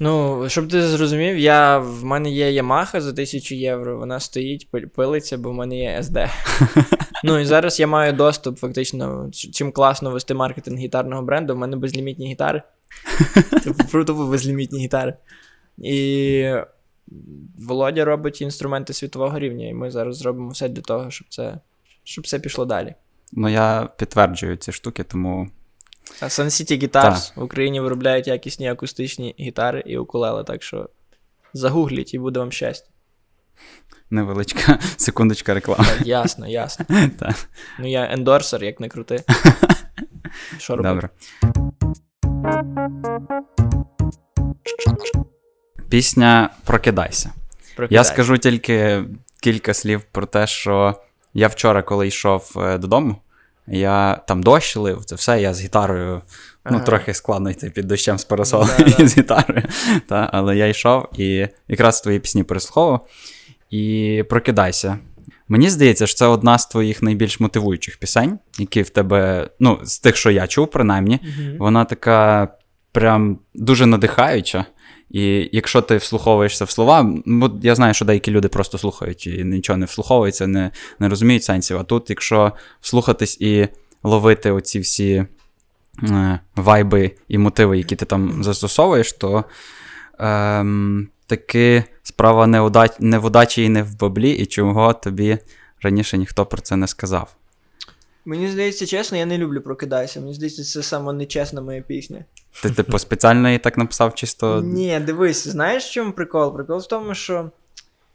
Ну, щоб ти зрозумів, я, в мене є Yamaha за 1000 євро, вона стоїть, пилиться, бо в мене є SD. ну і зараз я маю доступ, фактично, чим класно вести маркетинг гітарного бренду, в мене безлімітні гітари. Типу, тупо безлімітні гітари. І Володя робить інструменти світового рівня, і ми зараз зробимо все для того, щоб це. Щоб все пішло далі. Ну, я підтверджую ці штуки, тому А Sun City Guitars в Україні виробляють якісні акустичні гітари і укулеле, так що загугліть і буде вам щастя. невеличка секундочка реклами. Так, ясно, ясно. Так. Ну я ендорсер, як не крути. Що робити? Добре. Пісня Прокидайся. Я скажу тільки кілька слів про те, що я вчора, коли йшов е, додому, я там дощ лив, це все, я з гітарою. Ну, трохи складно йти під дощем з парасолом Ну, да, да. і з гітарою. Та, але я йшов і якраз твої пісні переслуховував. І прокидайся. Мені здається, що це одна з твоїх найбільш мотивуючих пісень, які в тебе, ну, з тих, що я чув, принаймні, Мгм. вона така прям дуже надихаюча. І якщо ти вслуховуєшся в слова, бо я знаю, що деякі люди просто слухають і нічого не вслуховуються, не, не розуміють сенсів. А тут, якщо вслухатись і ловити оці всі е, вайби і мотиви, які ти там застосовуєш, то ем, таки справа не в удачі і не в баблі, і чого тобі раніше ніхто про це не сказав. Мені здається, чесно, я не люблю прокидайся. Мені здається, це саме нечесна моя пісня. Ти, типу, спеціально її так написав, чисто. Ні, дивись, знаєш, в чому прикол? Прикол в тому, що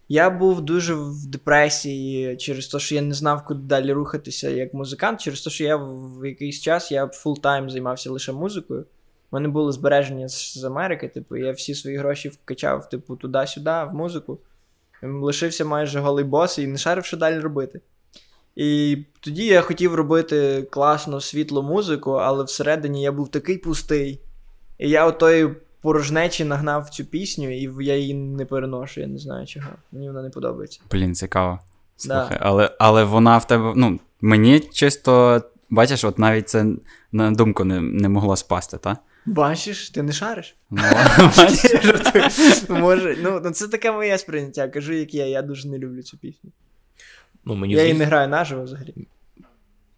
Я був дуже в депресії через те, що я не знав, куди далі рухатися як музикант, через те, що я в якийсь час я full-time займався лише музикою. У мене було збереження з з Америки, типу, я всі свої гроші вкачав, типу, туди-сюди, в музику. Лишився майже голий-бос і не шарив, що далі робити. І тоді я хотів робити класну світлу музику, але всередині я був такий пустий. І я отої порожнечі нагнав цю пісню, і я її не переношу, я не знаю чого. Мені вона не подобається. Блін, цікаво. Да. Але, але вона в тебе. Ну, мені чисто, бачиш, от навіть це на думку не, не могло спасти, та? Бачиш, ти не шариш? Ну. Може, ну, ну це таке моє сприйняття. Кажу, як я, я дуже не люблю цю пісню. Ну, мені, Я її не граю наживо взагалі.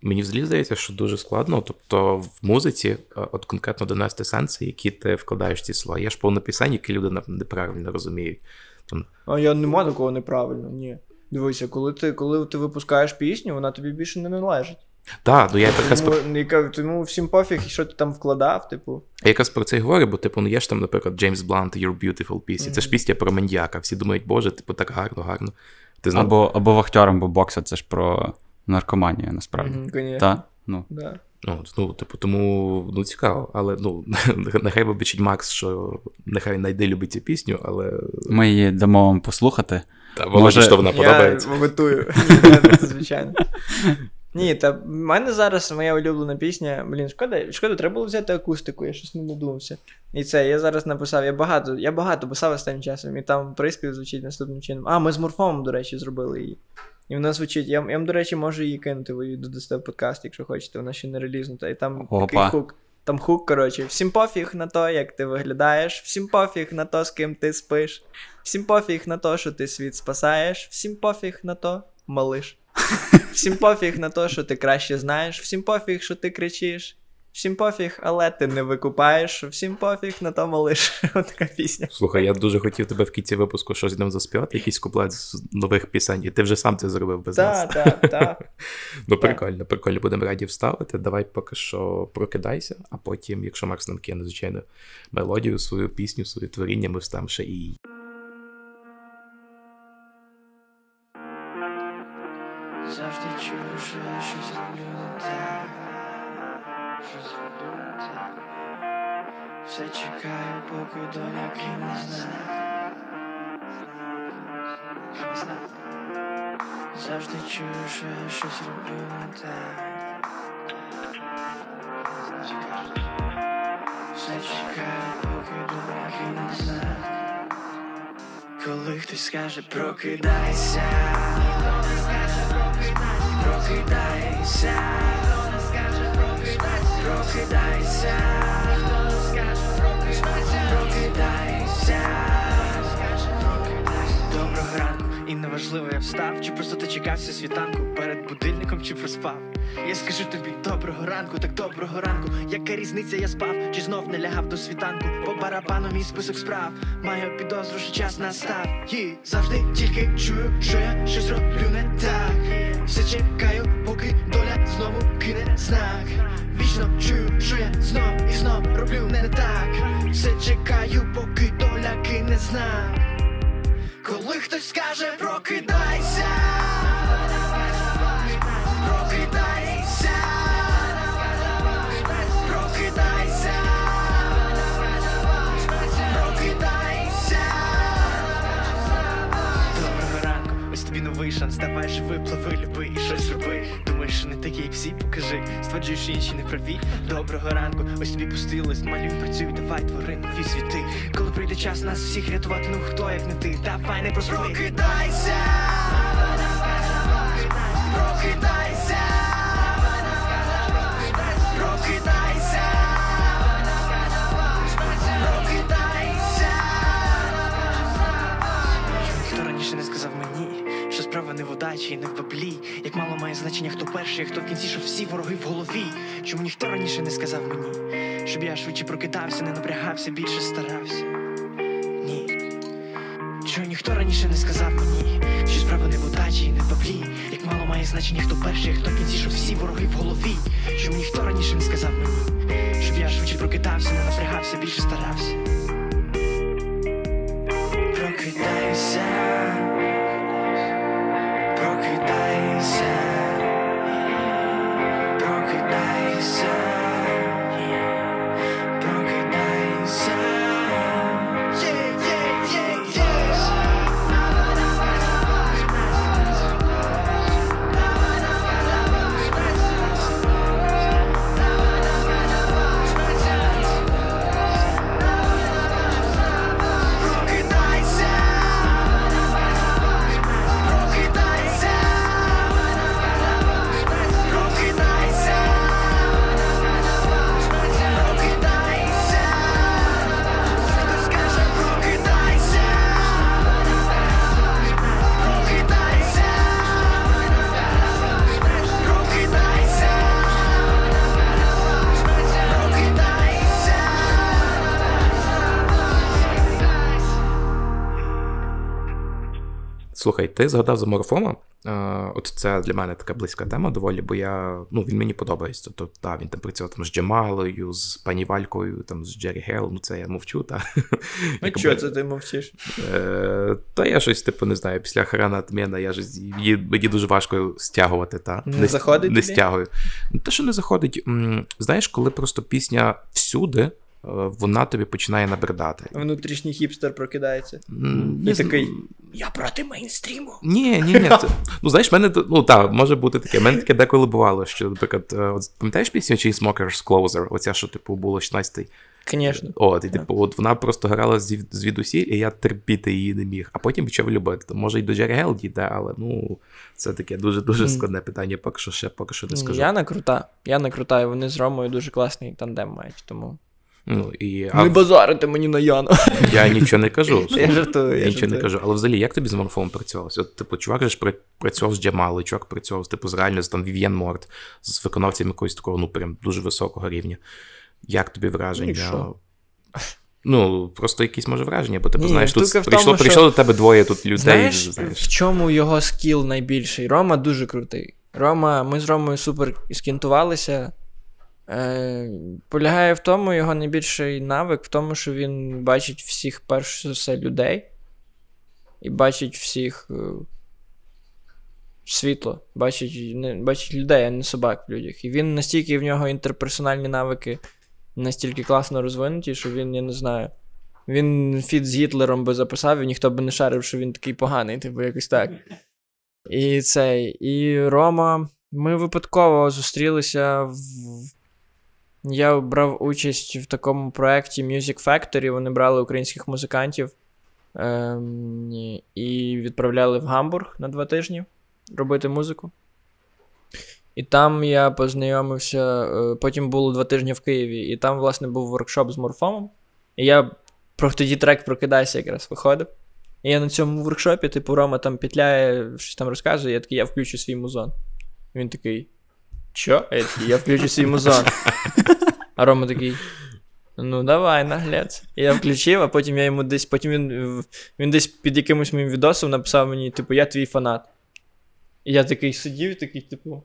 мені взагалі здається, що дуже складно. Тобто в музиці, е, от конкретно донести сенси, які ти вкладаєш ці слова. Є ж повно пісень, які люди неправильно розуміють. Там, А я не маю такого неправильно, ні. Дивися, коли ти, коли ти випускаєш пісню, вона тобі більше не належить. Так, ну я якраз про, Тому, тому всім пофіг, що ти там вкладав, типу. я якраз про це й говорю, бо типу, ну є ж там, наприклад, Джеймс Блант, Your Beautiful пісня. Це ж пісня про мандіака. Всі думають, боже, типу, так гарно, гарно. Ти знав, Або, або вахтером, бо бокса це ж про наркоманію, насправді. Конечно. Та? Ну. Да. Ну, от, ну, типу, тому ну, цікаво. Але ну, нехай вибачить Макс, що нехай найде любить цю пісню, але Ми її дамо вам послухати. та, Володі, Може, що вона подобається. Я це звичайно. Ні, та в мене зараз моя улюблена пісня. Блін, шкода, шкода, треба було взяти акустику, я щось не додумався. І це, я зараз написав, я багато, я багато писав останнім часом, і там приспів звучить наступним чином. А, ми з Морфомом, до речі, зробили її. І вона звучить. Я, я вам, до речі, можу її кинути, ви її додасте в подкаст, якщо хочете, вона ще не релізнута. І там Опа. такий хук. Там хук, коротше, всім пофіг на то, як ти виглядаєш, всім пофіг на то, з ким ти спиш, всім пофіг на то, що ти світ спасаєш, всім пофіг на то, малиш. Всім пофіг на то, що ти краще знаєш, всім пофіг, що ти кричиш, всім пофіг, але ти не викупаєш, всім пофіг на то малиш. От така пісня. Слухай, я дуже хотів тебе в кінці випуску щось нам заспівати, якийсь куплет з нових пісень, і ти вже сам це зробив без нас. Так, так, так. Ну, прикольно, прикольно, будемо раді вставити. Давай поки що прокидайся, а потім, якщо Макс нам кине, звичайно, мелодію, свою пісню, своє творіння, ми вставимо ще і Завжди чую, що я щось роблю не так. Щось роблю не так. Все чекаю, поки доля кине знак. Завжди чую, що я щось роблю не так. Все чекаю, поки доля кине знак. Коли хтось скаже прокидайся. Прокидайся, прокидайся, прокидайся. Доброго ранку, і неважливо, я встав, чи просто ти чекався світанку перед будильником, чи проспав. Я скажу тобі доброго ранку, так доброго ранку. Яка різниця, я спав, чи знов не лягав до світанку? По барабану мій список справ. Маю підозру, що час настав. І завжди тільки чую, що я щось роблю не так. Все чекаю, поки доля знову кине знак. Вічно чую, що я знов і знов роблю не так. Все чекаю, поки доля кине знак. Коли хтось скаже прокидайся, новий шанс, давай живи, пливи, люби і щось роби. Думаєш, що не такий, як всі, покажи. Стверджуєш, що інші не праві. Доброго ранку, ось тобі пустий лист, малюй, працюй, давай твори нові світи. Коли прийде час нас всіх рятувати, ну хто як не ти, давай не проспи. Прокидайся, прокидайся, не в удачі не в баблі. Як мало має значення, хто перший, хто в кінці, що всі вороги в голові. Чому ніхто раніше не сказав мені, щоб я швидше прокидався, не напрягався, більше старався. Ні. Чого ніхто раніше не сказав мені, що справа не в удачі не в баблі. Як мало має значення, хто перший, хто в кінці, що всі вороги в голові. Чому ніхто раніше не сказав мені, щоб я швидше прокидався, не напрягався, більше старався. Прокидайся, Слухай, ти згадав за Морфома. Е, от це для мене така близька тема доволі, бо я, ну, він мені подобається. Тобто, та, він там працював там з Джамалою, з пані Валькою, там з Джері Гейл, ну це я мовчу, та. Ну чого це ти мовчиш? Е, та я щось, типу, не знаю, після Харана Тмена я ж мені дуже важко стягувати, та. Не заходить Не тобі? стягую. Те, що не заходить, знаєш, коли просто пісня всюди, вона тобі починає набридати. Внутрішній хіпстер прокидається. І такий. Я проти мейнстріму. Ні, ні, ні. Це, ну, знаєш, в мене ну так, може бути таке. Мене таке деколи бувало, що, наприклад, е, от, пам'ятаєш пісню Chainsmokers Closer? Оця, що, типу, було 16-й. Звісно. От, і типу, от вона просто грала звід, звідусіль, і я терпіти її не міг, а потім почав любити. То, може, і до Джері Гел дійде, але ну, це таке дуже дуже складне питання, поки що ще поки що не скажу. Я не крута. Я не крута, і вони з Ромою дуже класний тандем мають, тому. Ну, і, а Не базарите мені на Яну. я нічого не кажу. Я жартую. Я нічого не кажу. Але взагалі, як тобі з морфом працювалося? От, типу, чувак же ж працював з Джамали, чувак працював типу, з реально з там Вів'єн Морт, з виконавцями якогось такого, ну, прям дуже високого рівня. Як тобі враження? Ну, що? Ну, просто якісь може враження, бо типу, Ні, знаєш, тут прийшло, тому, що- прийшло до тебе двоє тут людей. Знаєш, знаєш. в чому його скіл найбільший? Рома дуже крутий. Рома, ми з Ромою супер іскінтувалися. Е, полягає в тому, його найбільший навик в тому, що він бачить всіх, перш за все, людей. І бачить всіх е, світло, бачить, не, бачить людей, а не собак в людях. І він настільки в нього інтерперсональні навики настільки класно розвинуті, що він, я не знаю. Він фіт з Гітлером би записав, і ніхто би не шарив, що він такий поганий, типу, якось так. І цей. І Рома. Ми випадково зустрілися в. Я брав участь в такому проєкті Music Factory. Вони брали українських музикантів ем, і відправляли в Гамбург на два тижні робити музику. І там я познайомився. е, Потім було два тижні в Києві, і там, власне, був воркшоп з Морфомом. І я про тоді трек Прокидайся якраз виходив. І я на цьому воркшопі, типу, Рома там петляє, щось там розказує, я такий, я включу свій музон. Він такий. Що? Я я включу свій музон. А Рома такий. Ну, давай, наглець. І я включив, а потім я йому десь, потім він, він десь під якимось моїм відосом написав мені, типу, я твій фанат. І я такий сидів, такий, типу.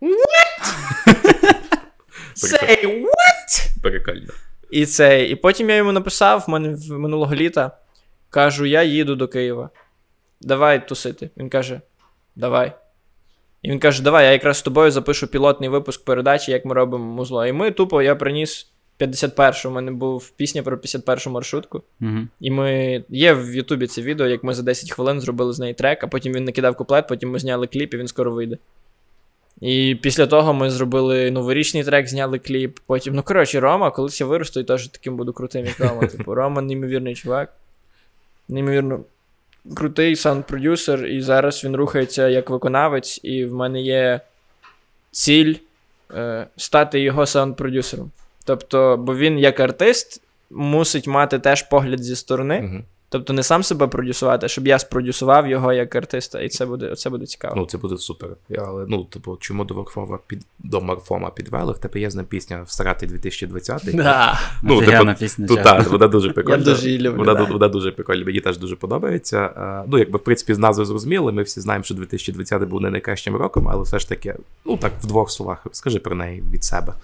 What? Say what? Прикольно. І це, і потім я йому написав в мене минулого літа. Кажу, я їду до Києва. Давай тусити. Він каже: Давай. І він каже: Давай, я якраз з тобою запишу пілотний випуск передачі, як ми робимо музло. І ми тупо я приніс 51 У мене був пісня про 51 маршрутку. Угу. І ми. Є в Ютубі це відео, як ми за 10 хвилин зробили з неї трек, а потім він накидав куплет, потім ми зняли кліп, і він скоро вийде. І після того ми зробили новорічний трек, зняли кліп. Потім, ну коротше, Рома, колись я виросту і теж таким буду крутим, як Рома. Типу, Рома неймовірний чувак. Неймовірно крутий саунд-продюсер, і зараз він рухається як виконавець, і в мене є ціль е, стати його саунд-продюсером. Тобто, бо він як артист мусить мати теж погляд зі сторони. Угу. Тобто не сам себе продюсувати, а щоб я спродюсував його як артиста, і це буде, це буде цікаво. Ну, це буде супер. Я, Але, ну, типу, чому до Морфома під до Морфома підвели? В тебе є пісня Всрати 2020. Да. Ну, типу, пісня, так, вона дуже прикольна. Я дуже її люблю, Вона, да. вона дуже прикольна, мені теж дуже подобається. Е, Ну, якби, в принципі, з назви зрозуміли, ми всі знаємо, що 2020 був не найкращим роком, але все ж таки, ну так, в двох словах, скажи про неї від себе.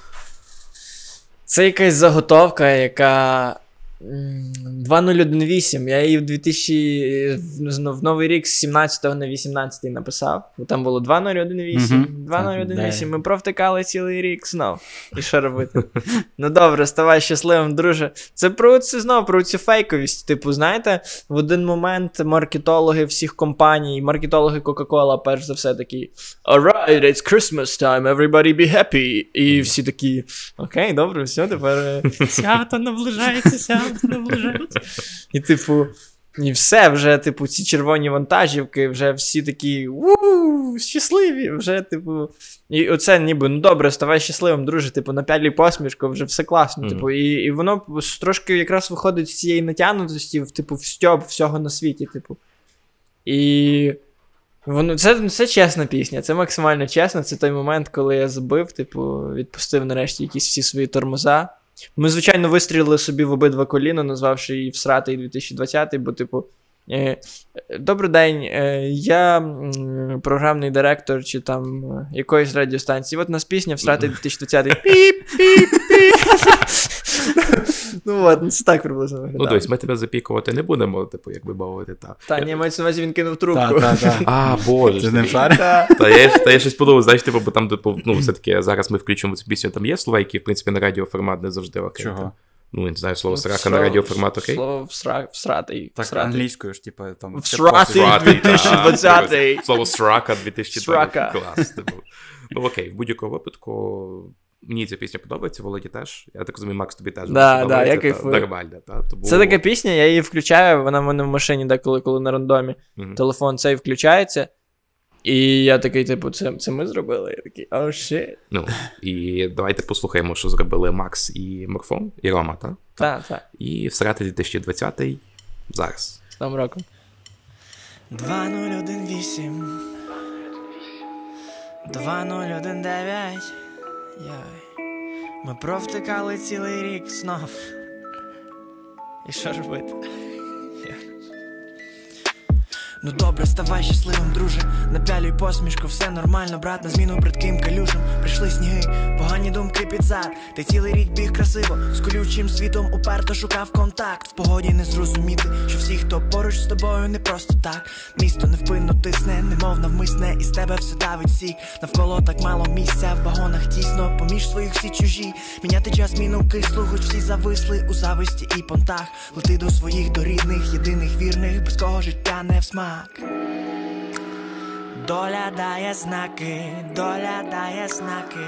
Це якась заготовка, яка 2018. Я її в 2000 в- в Новий рік з 17 на 18 написав. Там було 2018, Мгм. 2018. Ми провтикали цілий рік знов. І що робити? ну добре, ставай щасливим, друже. Це про це знову про цю фейковість. Типу, знаєте, в один момент маркетологи всіх компаній, маркетологи Coca-Cola, перш за все, такі Alright, it's Christmas time, everybody be happy. І всі такі, окей, добре, все, тепер е, свято наближається, свято І, типу, і все, вже, типу, ці червоні вантажівки, вже всі такі у щасливі, вже, типу. І оце ніби, ну добре, ставай щасливим, друже, типу, напялі посмішку, вже все класно. Мгм. Типу, і, і воно трошки якраз виходить з цієї натягнутості, в, типу, в стьоб всього на світі, типу. І. Воно, це, це чесна пісня, це максимально чесно. Це той момент, коли я забив, типу, відпустив нарешті якісь всі свої тормоза. Ми, звичайно, вистрілили собі в обидва коліна, назвавши її всратий 2020, бо, типу. Е, Добрий день, е, я програмний директор чи там е, якоїсь радіостанції. От у нас пісня всратий 2020. Піп, піп, піп. Ну от, ну це так приблизно Ну, виглядає. тобто ми тебе запікувати не будемо, типу, як би мовити, та. Та, ні, мається на увазі, він кинув трубку. Так, так, так. А, боже. Ти ти- шариш? Та. Я, та я щось подумав, знаєш, типу, бо там, типу, ну, все-таки зараз ми включимо цю пісню, там є слова, які, в принципі, на радіоформат не завжди окей. Чого? Ну, я не знаю, слово срака на радіоформат окей. Слово всра- всратий. Так, англійською ж, типу, там. Всратий 2020. Слово срака 2020. Срака. Клас. Типу. Ну окей, в будь-якому випадку. Мені ця пісня подобається, Володі теж. Я так розумію, Макс тобі теж Да, да, я подобається, та. Нормально, та. Тому... Це така пісня, я її включаю, вона в мене в машині деколи, коли на рандомі. Мгм. Телефон цей включається. І я такий, типу, це, це ми зробили. Я такий, oh shit. Ну, і давайте послухаємо, що зробили Макс і Морфон, і Рома, так? Так, так, І всрати 2020 зараз. з Новим роком. 2018 2019 Йой. Ми провтикали цілий рік знов. І що робити? Ну добре, ставай щасливим, друже. Напялюй посмішку, все нормально, брат, на зміну бридким калюжам. Прийшли сніги, погані думки під зад. Ти цілий рік біг красиво, з колючим світом уперто шукав контакт. В погоді не зрозуміти, що всі, хто поруч з тобою, не просто так. Місто невпинно тисне, немов навмисне, і з тебе все давить сік. Навколо так мало місця, в вагонах тісно, поміж своїх всі чужі. Міняти час мінув кислу, хоч всі зависли у зависті і понтах. Лети до своїх до рідних, єдиних вірних, без кого життя не в смак. Доля дає знаки, доля дає знаки.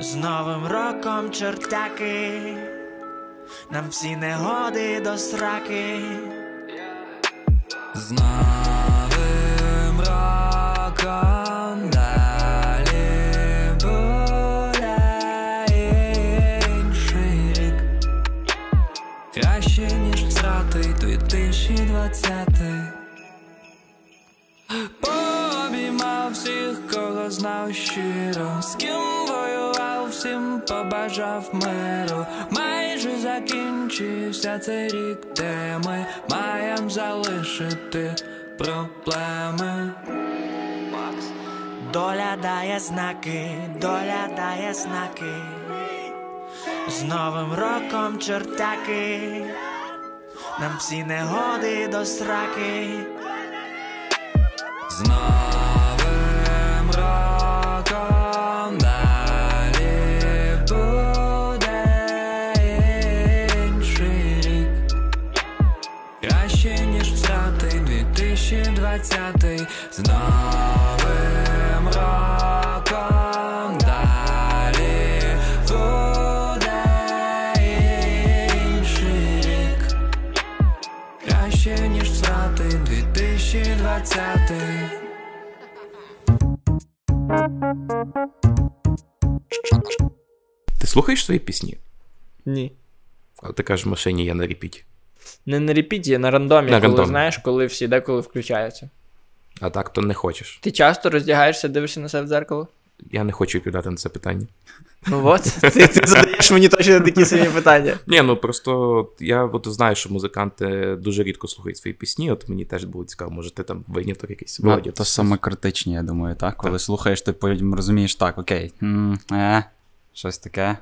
З Новим роком чортяки, нам всі негоди до сраки. З новим роком далі буде інший рік. Краще, ніж втратий 2020 знав щиро, з ким воював, всім побажав миру. Майже закінчився цей рік, де ми маєм залишити проблеми. Доля дає знаки, доля дає знаки. З Новим роком чортяки, нам всі негоди до сраки. З 2020 з новим роком далі буде інший рік. Краще, ніж втрати 2020 Ти слухаєш свої пісні? Ні. А ти кажеш, в машині я на репіті. Не на репіті, а на рандомі, На коли рандомі. знаєш, коли всі деколи включаються. А так то не хочеш. Ти часто роздягаєшся, дивишся на себе в дзеркало? Я не хочу відповідати на це питання. Ну от, ти, ти задаєш мені точно такі самі питання. Ні, ну просто я от знаю, що музиканти дуже рідко слухають свої пісні, от мені теж було цікаво, може ти там виняток якийсь. Ну, то саме критичні, я думаю, так? Коли слухаєш, ти потім розумієш, так, окей. Е, щось таке.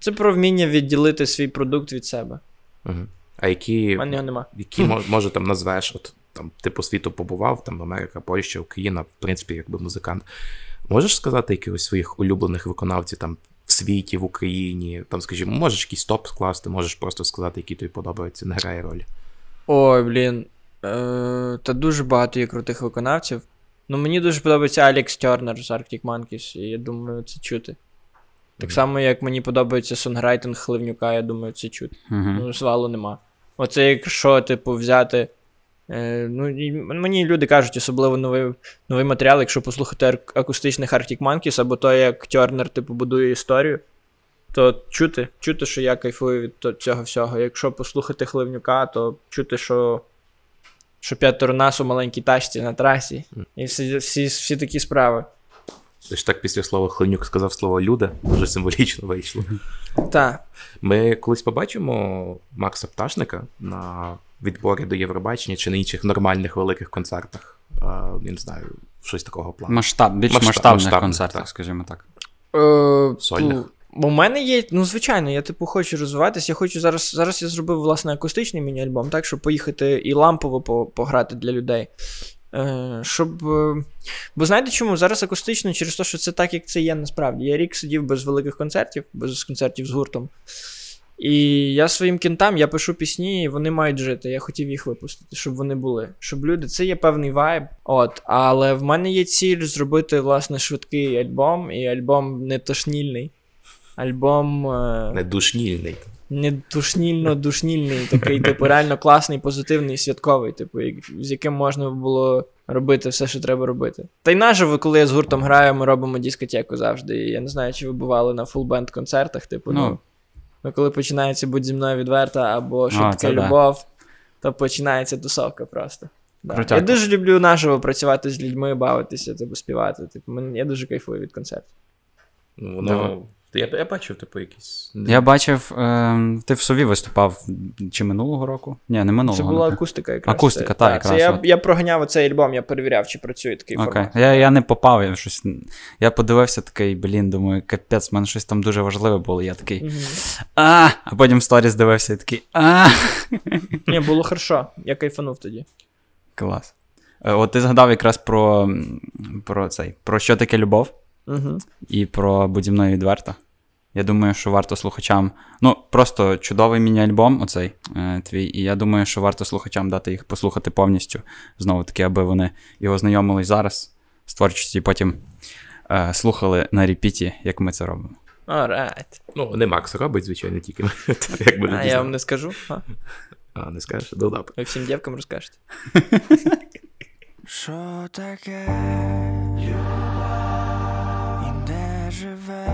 Це про вміння відділити свій продукт від себе. Угу. А які, мене його нема. які може там назвеш, от там ти по світу побував, там Америка, Польща, Україна, в принципі, якби музикант. Можеш сказати якихось своїх улюблених виконавців там в світі, в Україні, там, скажімо, можеш якийсь топ скласти, можеш просто сказати, які тобі подобаються, не грає ролі. Ой, блін. Е, та дуже багато є крутих виконавців. Ну, мені дуже подобається Алекс Тернер з Arctic Monkeys, і я думаю, це чути. Так Мгм. само, як мені подобається сонграйтинг Хливнюка, я думаю, це чути. Угу. Ну, свалу нема. Оце якщо, типу, взяти. Е, ну, мені люди кажуть, особливо новий, новий матеріал, якщо послухати акустичних Arctic Monkeys, або то, як Тернер, типу, будує історію, то чути, чути, що я кайфую від цього всього. Якщо послухати Хливнюка, то чути, що, що п'ятеро нас у маленькій тачці на трасі. І всі, всі, всі такі справи. Ти ж так після слова Хленюк сказав слово люди, дуже символічно вийшло. Так. Ми колись побачимо Макса Пташника на відборі до Євробачення чи на інших нормальних великих концертах. Я не знаю, щось такого плану. Масштаб, більш Масштаб- масштабних масштабних, концертах, так. скажімо так. Е, Сольних. Бо в мене є, ну звичайно, я типу хочу розвиватися. Я хочу зараз. Зараз я зробив власне акустичний міні-альбом, так, щоб поїхати і лампово по- пограти для людей. Е, щоб. е, Бо знаєте чому? Зараз акустично через те, що це так, як це є насправді. Я рік сидів без великих концертів, без концертів з гуртом. І я своїм кінтам я пишу пісні, і вони мають жити. Я хотів їх випустити, щоб вони були. Щоб люди, це є певний вайб. От, але в мене є ціль зробити власне швидкий альбом, і альбом не тошнільний. Альбом е, Не душнільний. Не душнільно-душнільний, такий, типу, реально класний, позитивний, святковий, типу, з яким можна було робити все, що треба робити. Та й наживо, коли я з гуртом граю, ми робимо дискотеку завжди. І я не знаю, чи ви бували на full band концертах, типу, ну. Ну. ну коли починається Будь зі мною відверта або що А, таке це да. любов, то починається тусовка просто. Да. Я дуже люблю наживо працювати з людьми, бавитися, типу, співати. Типу, я дуже кайфую від концертів. Ну, воно. Я, я бачив, типу, якісь. Я бачив, е, ти в Сові виступав чи минулого року? Ні, не минулого. Це була напевно. акустика якраз. Акустика, та, Це я, я проганяв оцей альбом, я перевіряв, чи працює такий Окей. формат. Я, я не попав, я щось. Я подивився такий, блін, думаю, капець, в мене щось там дуже важливе було. Я такий. Мгм. А, а потім в сторіс дивився і такий. А. Ні, було хорошо. Я кайфанув тоді. Клас. Е, От ти згадав якраз про, про цей, про що таке любов Угу. і про будь мною відверто. Я думаю, що варто слухачам. Ну, просто чудовий міні-альбом, оцей е, твій. І я думаю, що варто слухачам дати їх послухати повністю. Знову таки, аби вони його знайомились зараз з творчістю, і потім е, слухали на репіті, як ми це робимо. Alright. Ну, не Макс робить, звичайно, тільки. Як би не А я вам не скажу. А? А, не скажеш? Ну. Ви всім дівкам розкажете. Що таке живе,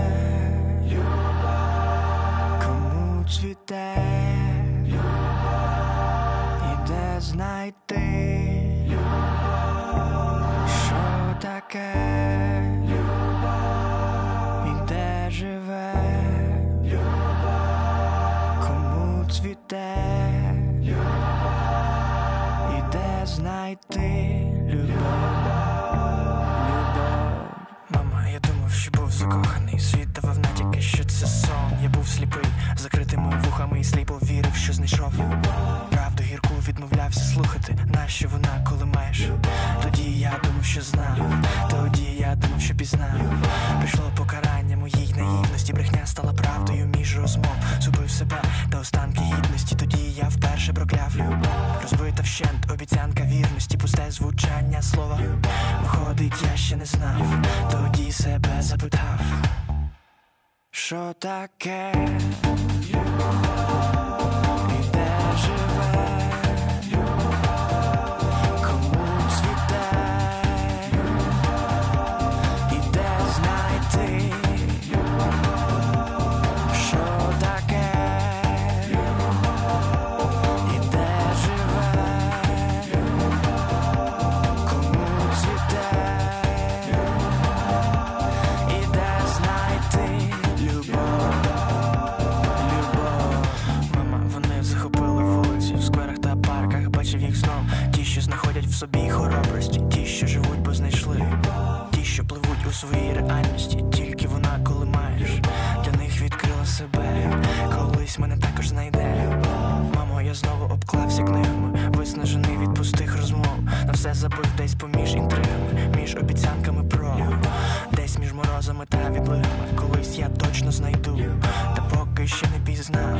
кому цвіте, і де знайти, що таке, і де живе, кому цвіте, і де знайти сліпий, закритими вухами і сліпо вірив, що знайшов правду гірку відмовлявся слухати. Нащо вона, коли маєш? Тоді я думав, що знав. Тоді я думав, що пізнав. Прийшло покарання моїй наївності. Брехня стала правдою між розмов. Зубив себе та останки гідності. Тоді я вперше прокляв. Розбита вщент, обіцянка вірності, пусте звучання слова. Виходить, я ще не знав. Тоді себе запитав. Що таке? собі хоробрості, ті, що живуть, бо знайшли, ті, що пливуть у своїй реальності, тільки вона, коли маєш, для них відкрила себе, колись мене також знайде. Мамо, я знову обклався книгами, виснажений від пустих розмов. На все забив десь поміж інтригами, між обіцянками про десь між морозами та відлигами. Колись я точно знайду, та поки ще не пізнав,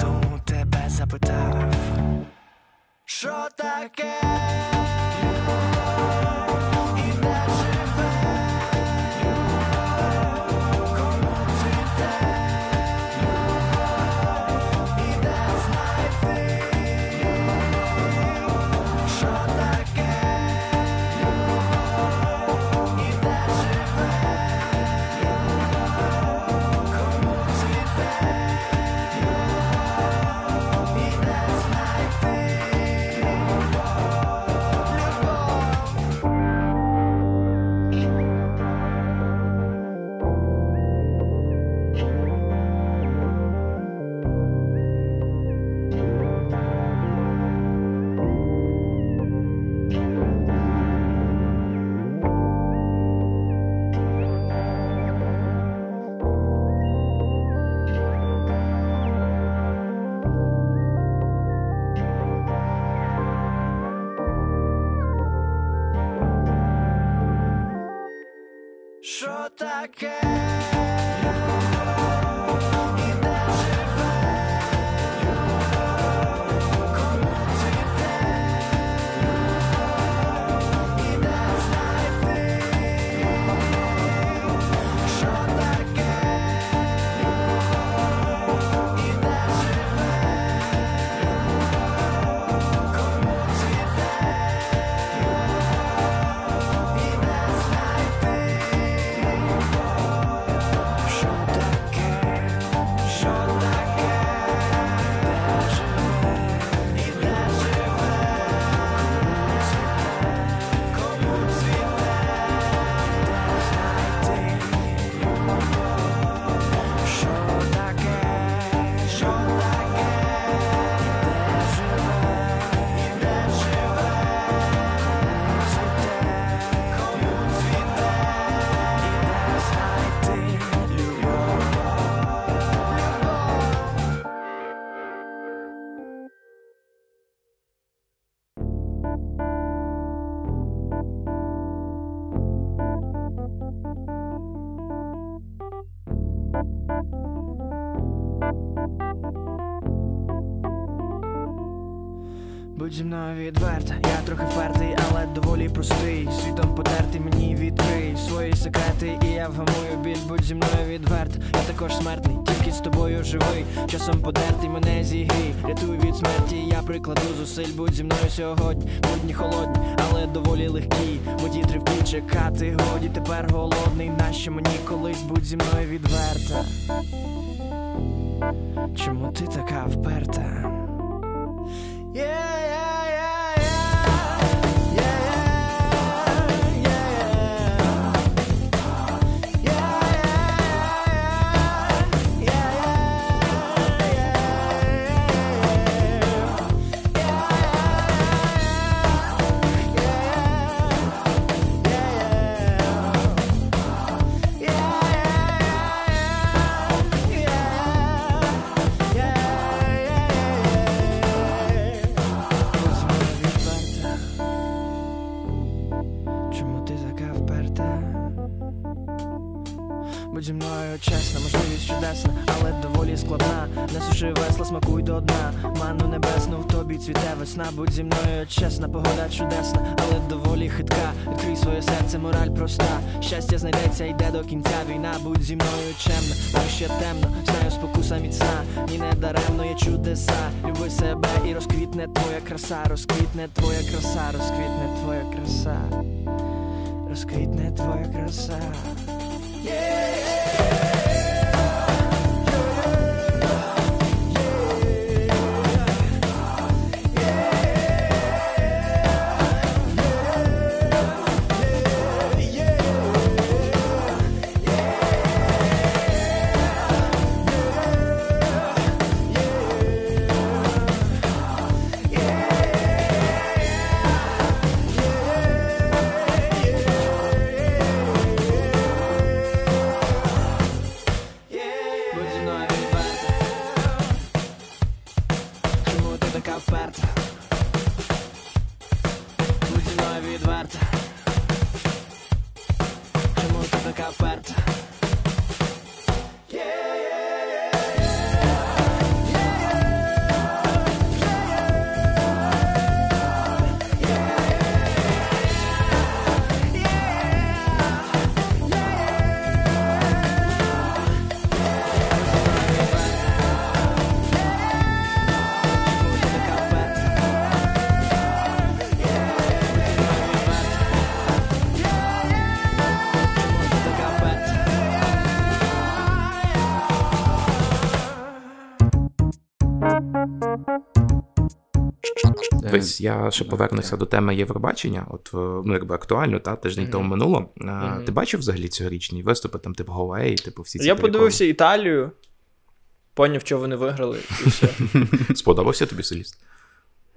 тому тебе запитав. Що таке? Відверта, я трохи фертий, але доволі простий. Світом потертий мені відкрий свої секрети, і я вгамую біль, будь зі мною відверта. Я також смертний, тільки з тобою живий. Часом подертий мене зігрій, рятуй від смерті, я прикладу зусиль, будь зі мною сьогодні. Будні холодні, але доволі легкі. Моді тривкі чекати, годі тепер голодний. Нащо мені колись будь зі мною відверта? Чому ти така вперта? Будь зі мною чесна, можливість чудесна, але доволі складна. Не суши весла, смакуй до дна. Ману небесну в тобі цвіте весна. Будь зі мною чесна, погода чудесна, але доволі хитка. Відкрий своє серце, мораль проста. Щастя знайдеться, йде до кінця війна. Будь зі мною чемна, а ще темно. Знаю, спокуса міцна. Ні, не даремно є чудеса. Люби себе і розквітне твоя краса, розквітне твоя краса, розквітне твоя краса. Розквітне твоя краса. Yeah. Дивись, я ще повернуся до теми Євробачення, от е, ну якби актуально, та тиждень Мгм. тому минуло. А, Мгм. Ти бачив взагалі цьогорічні виступи, там, типу Говеї, типу всі ці Я приколи? подивився Італію, поняв, що вони виграли, і все. Сподобався тобі соліст?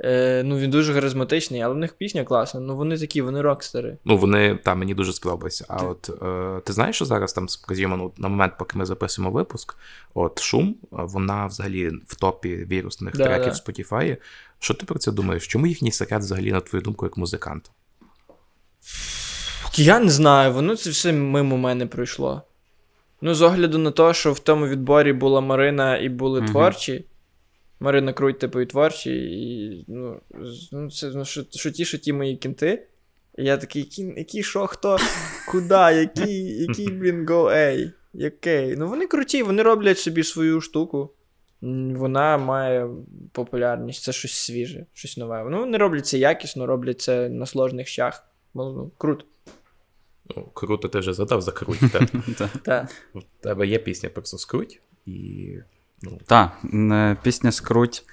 Е, ну, він дуже харизматичний, але в них пісня класна. Ну, вони такі, вони рокстери. Ну, вони там мені дуже сподобалися. А от е, ти знаєш, що зараз там, скажімо, ну, на момент, поки ми записуємо випуск, от шум, е, вона взагалі в топі вірусних Да, треків да. Spotify. Що ти про це думаєш? Чому їхній секрет взагалі, на твою думку, як музиканта? Я не знаю, воно це все мимо мене пройшло. Ну, з огляду на те, що в тому відборі була Марина і були Мгм. творчі. Марина Круть, типу, і творчі, і ну, ну це ну, що, що ті, що ті мої кінти. І я такий, які, які що, хто, куди, який, який, блін, go, ей, який. Ну вони круті, вони роблять собі свою штуку. Вона має популярність, це щось свіже, щось нове. Ну, вони роблять це якісно, роблять це на сложних щах. Ну, круто. Ну, круто, ти вже задав за круть. Та. Та. Так. В тебе є пісня просто скруть, і ну, Та, пісня скруть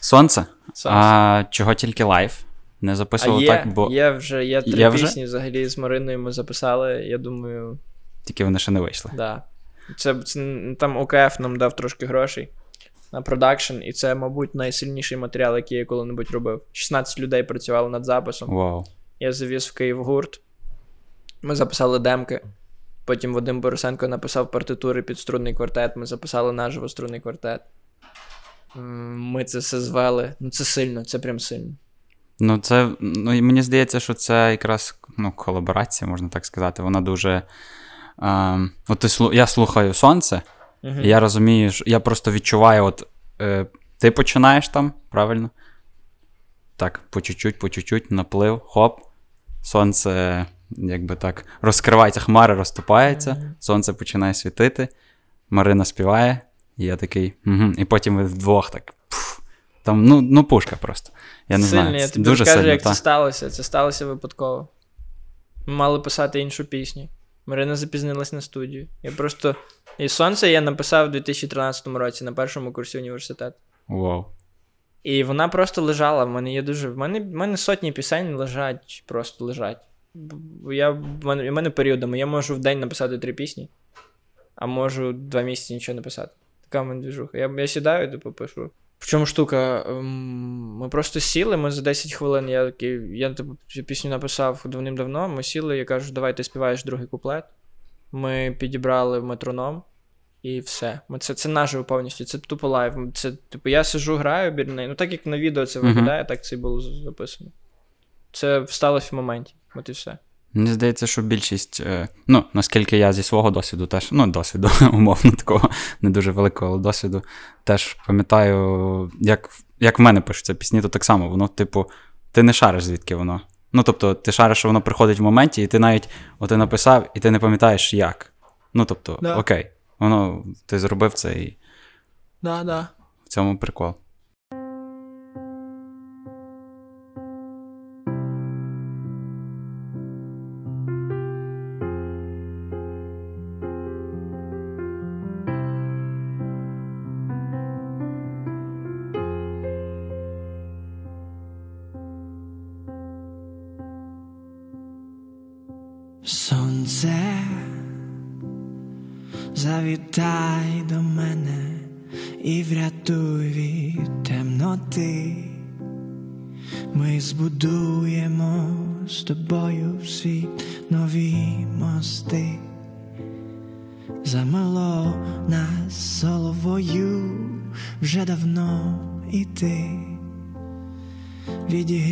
Сонце. А чого тільки лайв? Не А записував є, так, бо є вже є три Є вже? пісні взагалі з Мариною ми записали. Я думаю, тільки вони ще не вийшли. да. Це, це там ОКФ нам дав трошки грошей на продакшн, і це, мабуть, найсильніший матеріал, який я коли-небудь робив. 16 людей працювали над записом. Вау. Я завіз в Київ гурт. Ми записали демки. Потім Вадим Борисенко написав партитури під струнний квартет. Ми записали наживо струнний квартет. Ми це все звели. Ну, це сильно, це прям сильно. Ну, це, ну, і мені здається, що це якраз ну, колаборація, можна так сказати. Вона дуже. Е, от ти, я слухаю сонце, Мгм. і я розумію, що я просто відчуваю, от е, ти починаєш там, правильно? Так, по чуть-чуть, по чуть-чуть, наплив, хоп, сонце, якби так, розкривається, хмари розступаються, сонце починає світити, Марина співає, і я такий, угу. і потім ви вдвох так. Пф, там, ну, ну, пушка просто. Я не сильно, знаю. я тобі дуже сильно. як та. це сталося. Це сталося випадково. Ми мали писати іншу пісню. Марина запізнилась на студію. Я просто. І сонце я написав у 2013 році на першому курсі університету. Вау. І вона просто лежала. В мене є дуже. В мене, в мене сотні пісень лежать, просто лежать. Я, в, мене, в мене періодами. Я можу в день написати три пісні, а можу два місяці нічого не писати. Така в мене движуха. Я, я сідаю, типу, пишу. В чому штука? Ем, Ми просто сіли, ми за 10 хвилин. Я такий, я типу, цю пісню написав давним-давно. Ми сіли, я кажу, давай ти співаєш другий куплет. Ми підібрали метроном. І все. Ми це, це наживо повністю, це тупо live. Це, типу, я сиджу, граю неї. Ну, так як на відео це виглядає, так це і було записано. Це сталося в моменті. От і все. Мені здається, що більшість, е, ну, наскільки я зі свого досвіду теж, ну, досвіду, умовно такого, не дуже великого, але досвіду, теж пам'ятаю, як, як в мене пишуться пісні, то так само, воно, типу, ти не шариш, звідки воно. Ну, тобто, ти шариш, що воно приходить в моменті, і ти навіть от ти написав, і ти не пам'ятаєш як. Ну, тобто, Да. окей, воно, ти зробив це і Да, да. в цьому прикол.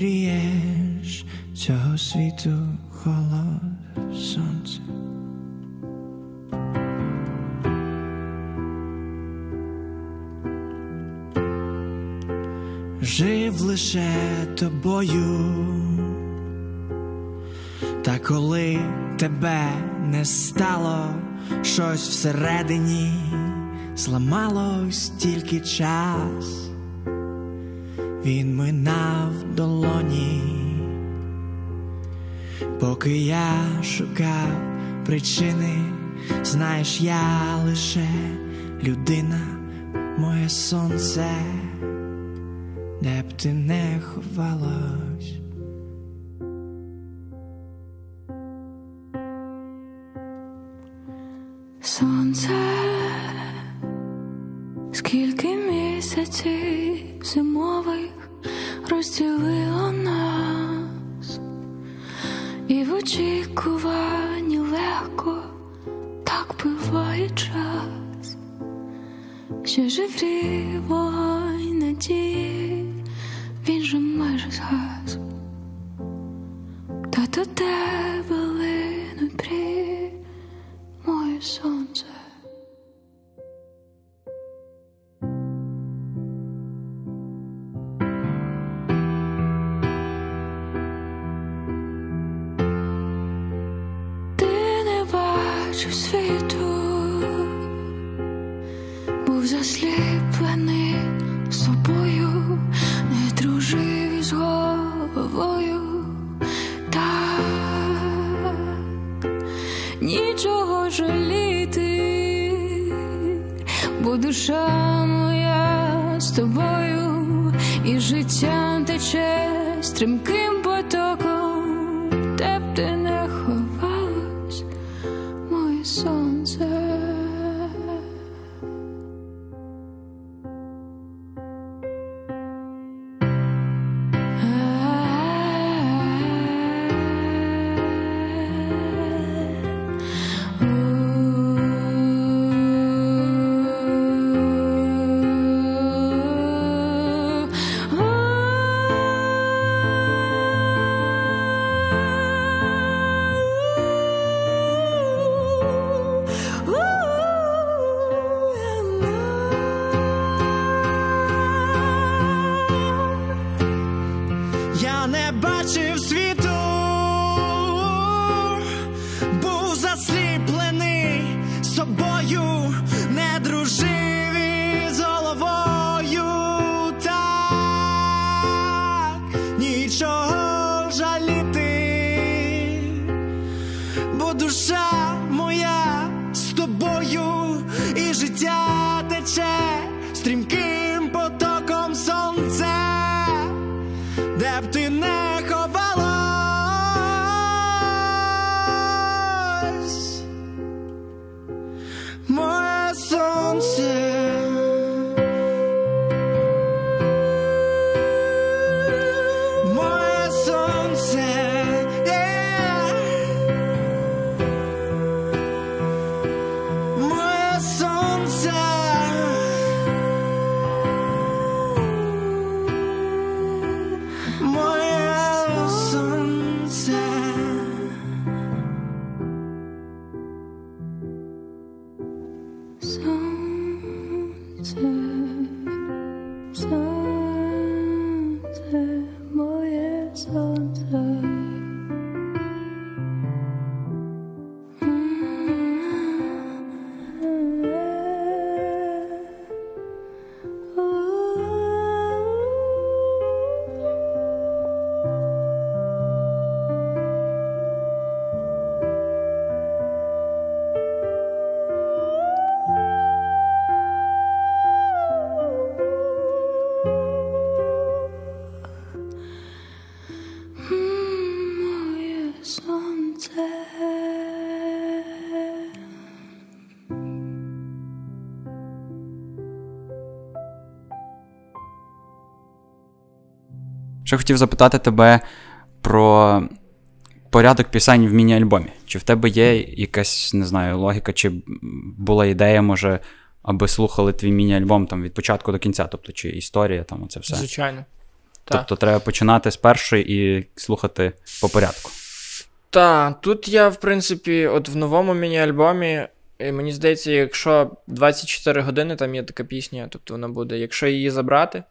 Відігрієш цього світу холод сонця. Жив лише тобою, та коли тебе не стало, щось всередині зламалось тільки час він минав долоні, поки я шукав причини, знаєш, я лише людина, моє сонце, де б ти не ховалась. Бо душа моя з тобою, і життя тече стрімким Ще хотів запитати тебе про порядок пісень в міні-альбомі. Чи в тебе є якась, не знаю, логіка, чи була ідея, може, аби слухали твій міні-альбом там від початку до кінця, тобто чи історія, там оце все. Звичайно. Так. Тобто треба починати з першої і слухати по порядку. Так, тут я, в принципі, от в новому міні-альбомі, е, мені здається, якщо 24 години там є така пісня, тобто вона буде, якщо її забрати,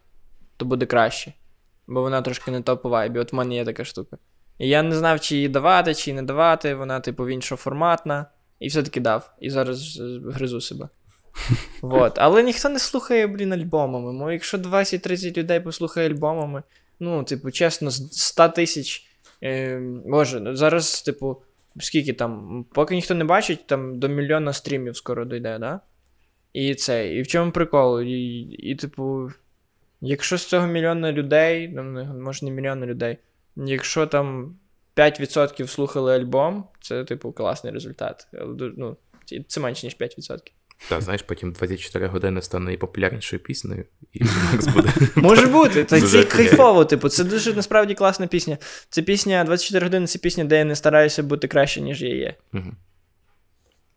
то буде краще. Бо вона трошки не то по. От в мене є така штука. І я не знав, чи її давати, чи не давати, вона, типу, іншоформатна. І все-таки дав. І зараз гризу себе. Вот. Але ніхто не слухає, блін, альбомами. Мо якщо 20-30 людей послухає альбомами, ну, типу, чесно, з 100 тисяч. Е, боже, ну, зараз, типу, скільки там, поки ніхто не бачить, там до мільйона стрімів скоро дійде, да? І це. І в чому прикол? І, і типу. Якщо з цього мільйона людей, ну, може не мільйона людей, якщо там 5% слухали альбом, це, типу, класний результат. Ну, це- це менше, ніж 5%. Та знаєш, потім 24 години стане найпопулярнішою піснею, і Макс буде. Може бути, та це кайфово, типу, це дуже насправді класна пісня. Це пісня 24 години, це пісня, де я не стараюся бути краще, ніж я є. Мгм.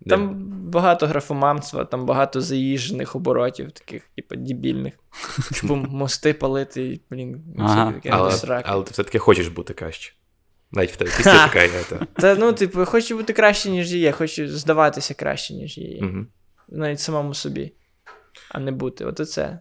Там багато графомамства, там багато заїжджених оборотів, таких, типу, дебільних. Типу, мости палити, блін, Ага. все таке Але, сраки. але ти все-таки хочеш бути краще. Навіть в тебе пісня така є. Та. Та ну, типу, хочу бути краще, ніж є, хочу здаватися краще, ніж є. Мгм. Навіть самому собі, а не бути. От оце.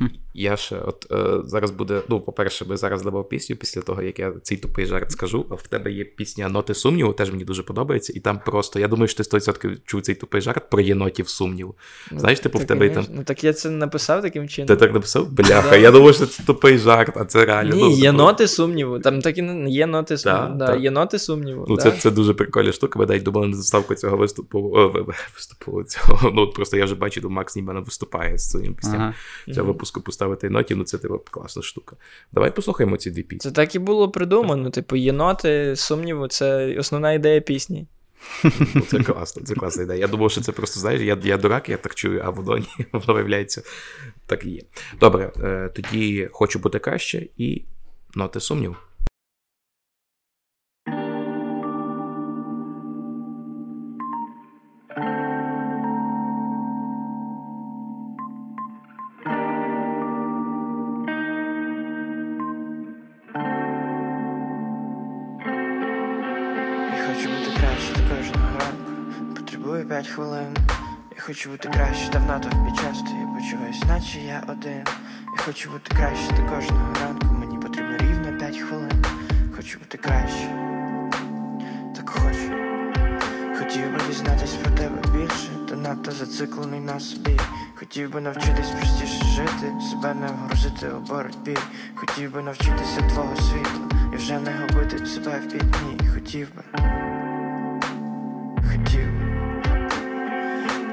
Я ще, от е, зараз буде. Ну, по-перше, би зараз давав пісню після того, як я цей тупий жарт скажу. А в тебе є пісня Ноти сумніву, теж мені дуже подобається. І там просто, я думаю, що ти 100% чув цей тупий жарт про єнотів сумніву. Знаєш, типу, в Так, тебе і там. Ну так я це написав таким чином. Ти так написав? Бляха, я думав, що це тупий жарт, а це реально. ну, Ні, є типу, ноти сумніву. Там так і є ноти сумніву. Да. Є ноти сумніву. Ну, це, це дуже прикольна штука. Ми навіть думали на заставку цього виступу. Виступу цього. Ну, просто я вже бачу, Макс ніби не виступає з своїм пісням. Цього випуску поставити ноті, ну це типу класна штука. Давай послухаємо ці дві пісні. Це так і було придумано. Типу, є ноти сумніву, це основна ідея пісні. Ну, це класно, це класна ідея. Я думав, що це просто, знаєш, я, я дурак, я так чую, а воно ні, воно виявляється, так і є. Добре, е, тоді хочу бути краще і ноти сумнів. П'ять хвилин. Я хочу бути краще, та в натовпі часто я почуваюсь, наче я один. Я хочу бути краще до кожного ранку. Мені потрібно рівно п'ять хвилин. Хочу бути краще. Так хочу. Хотів би дізнатись про тебе більше, та надто зациклений на собі. Хотів би навчитись простіше жити, себе не вгрузити у боротьбі. Хотів би навчитися твого світла і вже не губити себе в пітні. Хотів би,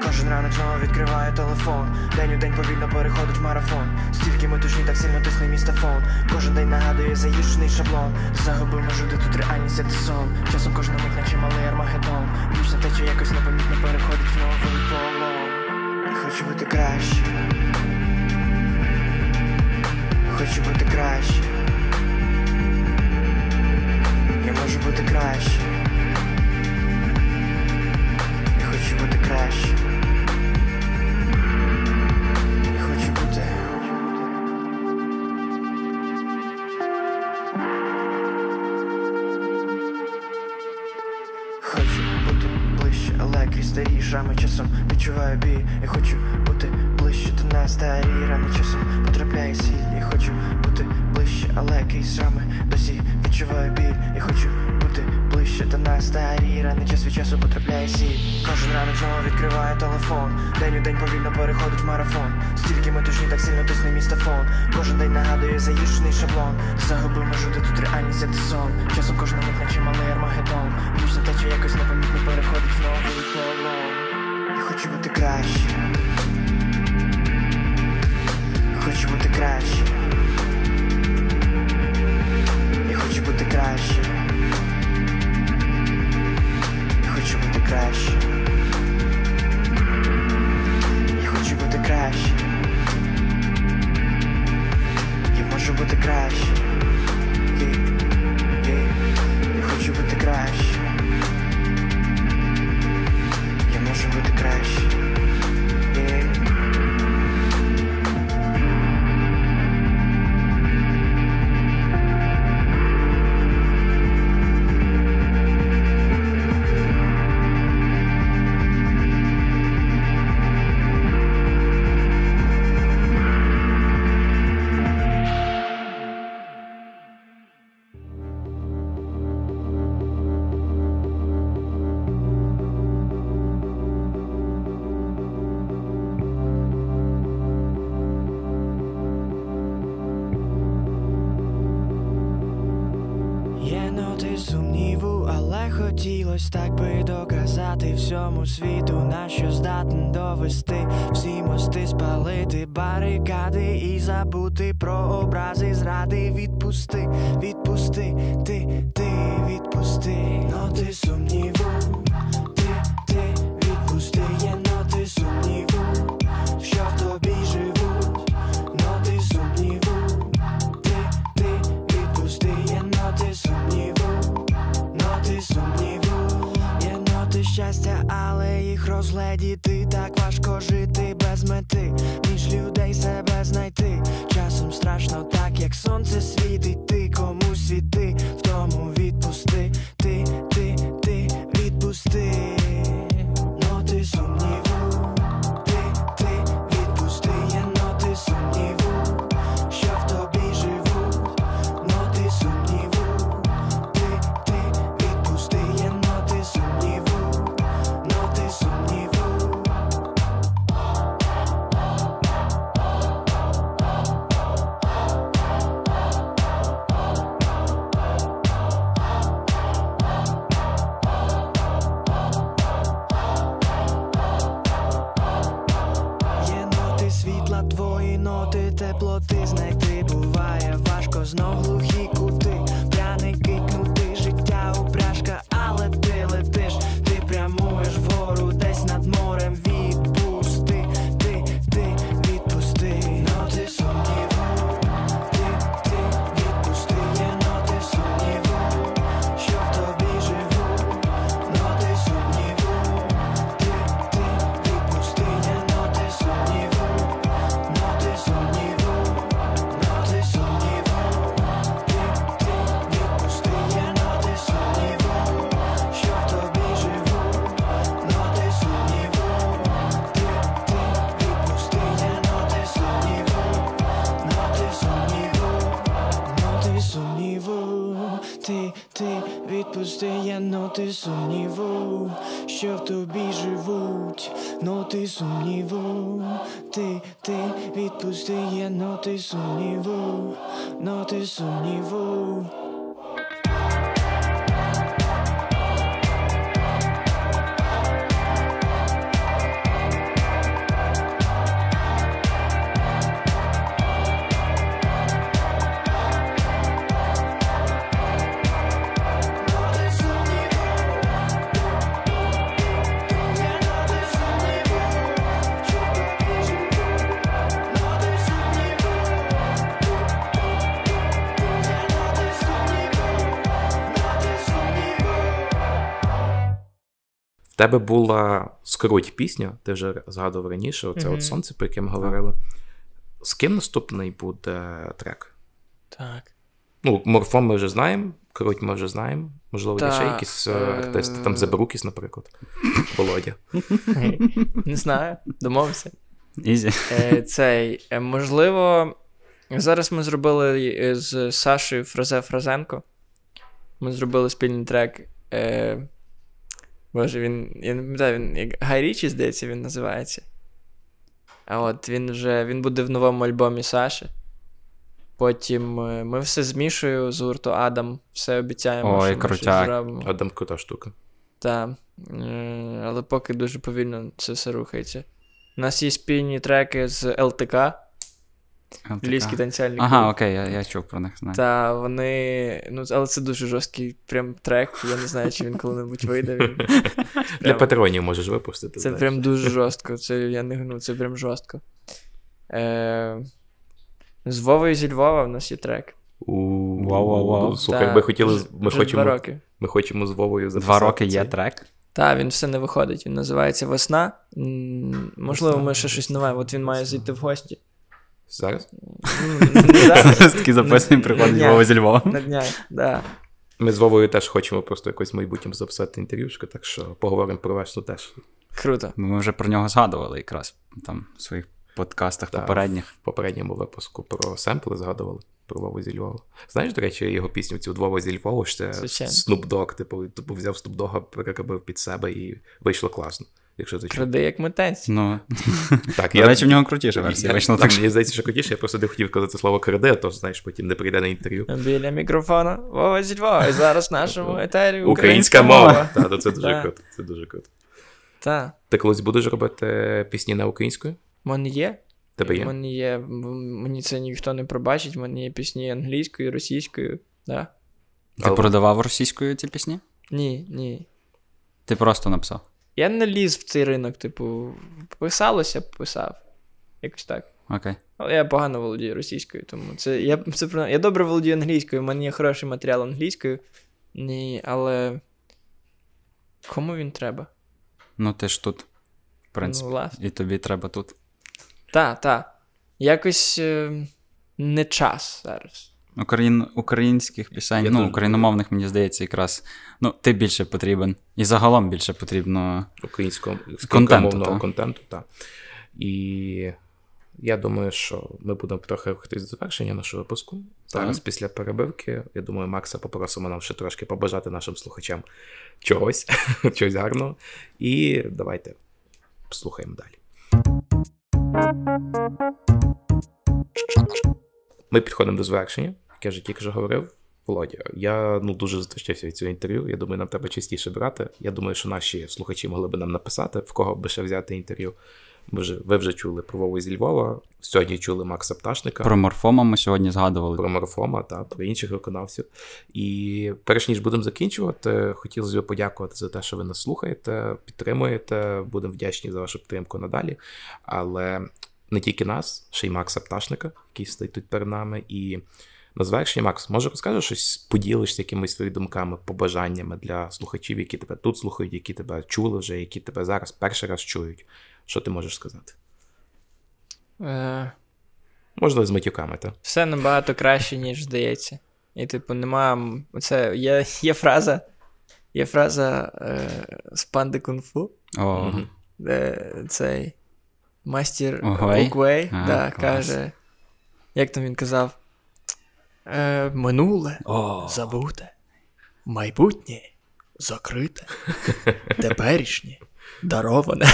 Кожен ранок знову відкриваю телефон. День у день повільно переходить в марафон. Стільки метушні, так сильно тисне мій стафон. Кожен день нагадує заїжджений шаблон. Загубив межу, де тут реальність, як сон. Часом кожна мить, наче малий армагеддон. Вічна тече якось непомітно переходить в новий полон. Хочу бути краще. Хочу бути краще. Я можу бути краще. Я хочу бути краще. Старі рани часом потрапляє сіль. Я хочу бути ближче, але крізь шрами досі відчуваю біль. Я хочу бути ближче, та на старі рани час від часу потрапляє сіль. Кожен ранок знову відкриваю телефон. День у день повільно переходить в марафон. Стільки метушні, так сильно тисне мій стафон. Кожен день нагадує заїжджений шаблон. Загубив межу, де тут реальність, як сон. Часом кожна мить, наче малий армагеддон. Вічна тече якось непомітно переходить в новий полон. Я хочу бути краще. Хочу бути краще. Я хочу бути краще. Я хочу бути краще. Я хочу бути краще. Я можу бути краще. Є, є. Я хочу бути краще. Тебе була скруть пісня, ти вже згадував раніше, оце Мгм. от сонце, про яке ми говорили. З ким наступний буде трек? Так. Ну, морфом ми вже знаємо, круть ми вже знаємо. Можливо, є ще якісь е, е, артисти, там Забрукіс, наприклад. Володя. Не знаю, домовився. Ізі. Е, Цей, е, можливо, зараз ми зробили е, з Сашею Фразе Фразенко. Ми зробили спільний трек. Е, Боже, він. Я не пам'ятаю, він як Гай здається, він називається. А от він вже він буде в новому альбомі Саші. Потім е, ми все з Мішою з гурту Адам. Все обіцяємо, Ой, що ми щось крутяк. зробимо. Адам крута штука. Так. Але поки дуже повільно це все рухається. У нас є спільні треки з ЛТК, Львівський танцювальний клуб. Ага, окей, я, я чув про них. Знаю. Та вони. Ну, але це дуже жорсткий прям трек. Я не знаю, чи він коли-небудь вийде. Він... Для Прям- патронів можеш випустити. Це знаєш. прям дуже жорстко. Це я не гну, це прям жорстко. Е... З Вовою зі Львова в нас є трек. Вау-вау-вау. Слухай, ми хотіли. Ми вже хочемо, Два роки. ми хочемо з Вовою записати. Два роки є трек. Та, він все не виходить. Він називається Весна. Можливо, ми ще щось нове. От він має зайти в гості. Зараз? Такі записані приходить. Вова зі Львова. На днях, да. Ми з Вовою теж хочемо просто якось в майбутньому записати інтерв'юшку, так що поговоримо про весну теж. Круто. Ми вже про нього згадували якраз там в своїх подкастах Так. попередніх. В попередньому випуску про семпли згадували. Про Вову зі Львова. Знаєш, до речі, його пісню цю Вова зі Львова. Snoop Dogg, типу, типу взяв Dogg, переробив під себе і вийшло класно. Якщо ти. Кради як митець. Ну, Так, до речі, в нього крутіша версія я- вийшла. так, мені здається, що крутіше, я просто не хотів казати слово краде, а то, знаєш, потім не прийде на інтерв'ю. Біля мікрофона Вова зі І зараз в нашому етері Українська мова. Так, то це дуже круто. Це дуже круто. Так. Ти колись будеш робити пісні на українською? Мене є. Тебе є? мене є. Мені це ніхто не пробачить. В мене є пісні англійською, російською. Да. ти Але- продавав російською ці пісні? Ні, ні. Ти просто написав. Я не ліз в цей ринок, типу, писалося, писав. Якось так. Окей. Але я погано володію російською, тому це. Я, це я добре володію англійською, в мене є хороший матеріал англійською. Ні, але. Кому він треба? Ну ти ж тут, в принципі. Ну, власне. І тобі треба тут. Та, та. Якось е, не час зараз. Україн... Українських пісень, Я ну, дуже- україномовних, мені здається, якраз. Ну, ти більше потрібен. І загалом більше потрібно. Українського Контенту, мовного так. контенту, так. І я думаю, що ми будемо трохи рухатись до завершення нашого випуску. Зараз, після перебивки, я думаю, Макса попросимо нам ще трошки побажати нашим слухачам чогось, чогось гарного. І давайте слухаємо далі. Ми підходимо до завершення, як я вже тільки що говорив. Володя, я ну дуже затащився від цього інтерв'ю. Я думаю, нам треба частіше брати. Я думаю, що наші слухачі могли би нам написати, в кого би ще взяти інтерв'ю. Ви вже, ви вже чули про Вову зі Львова. Сьогодні чули Макса Пташника Про морфома ми сьогодні згадували. про Морфома та про інших виконавців. І перш ніж будемо закінчувати, хотілося б подякувати за те, що ви нас слухаєте, підтримуєте. Будемо вдячні за вашу підтримку надалі. Але не тільки нас, ще й Макса Пташника, який стоїть тут перед нами. І на завершення, Макс, може розкажеш щось, поділишся якимись своїми думками, побажаннями для слухачів, які тебе тут слухають, які тебе чули вже, які тебе зараз перший раз чують. Що ти можеш сказати? Е, Можна з матюками, так? все набагато краще, ніж здається. І, типу, нема. м, Оце є, є фраза. Є фраза е, з панди кунг-фу, О, де цей мастер? Угвей да, каже. Як там він казав? Е, минуле О. забуте, майбутнє закрите, теперішнє дароване.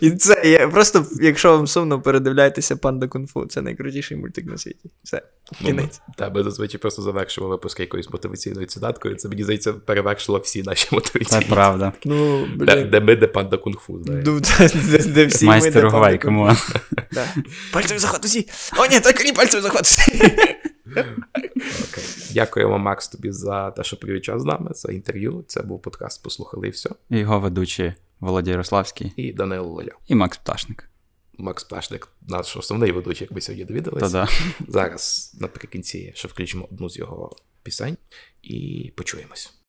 І це є. Просто, якщо вам сумно, передивляйтеся панда кунг-фу. Це найкрутіший мультик на світі. Все, кінець. Та ми зазвичай просто завершимо випуск якоюсь мотиваційною цитаткою. Це мені здається перевершило всі наші Це правда. Ну, Де, де ми, де панда кунг-фу. Ну, де, де, всі Майстер Угвей, кому. Да. Пальцевий захват усі. О, ні, тільки не пальцевий захват. Окей. Дякуємо, Макс, тобі за те, що провів час з нами, за інтерв'ю. Це був подкаст Послухали і все. І його ведучі Володя Ярославський І Данило Лоля. і Макс Пташник. Макс Пташник, наш основний ведучий, як ми сьогодні довідалися. Та-да. Зараз наприкінці ще включимо одну з його пісень і почуємось.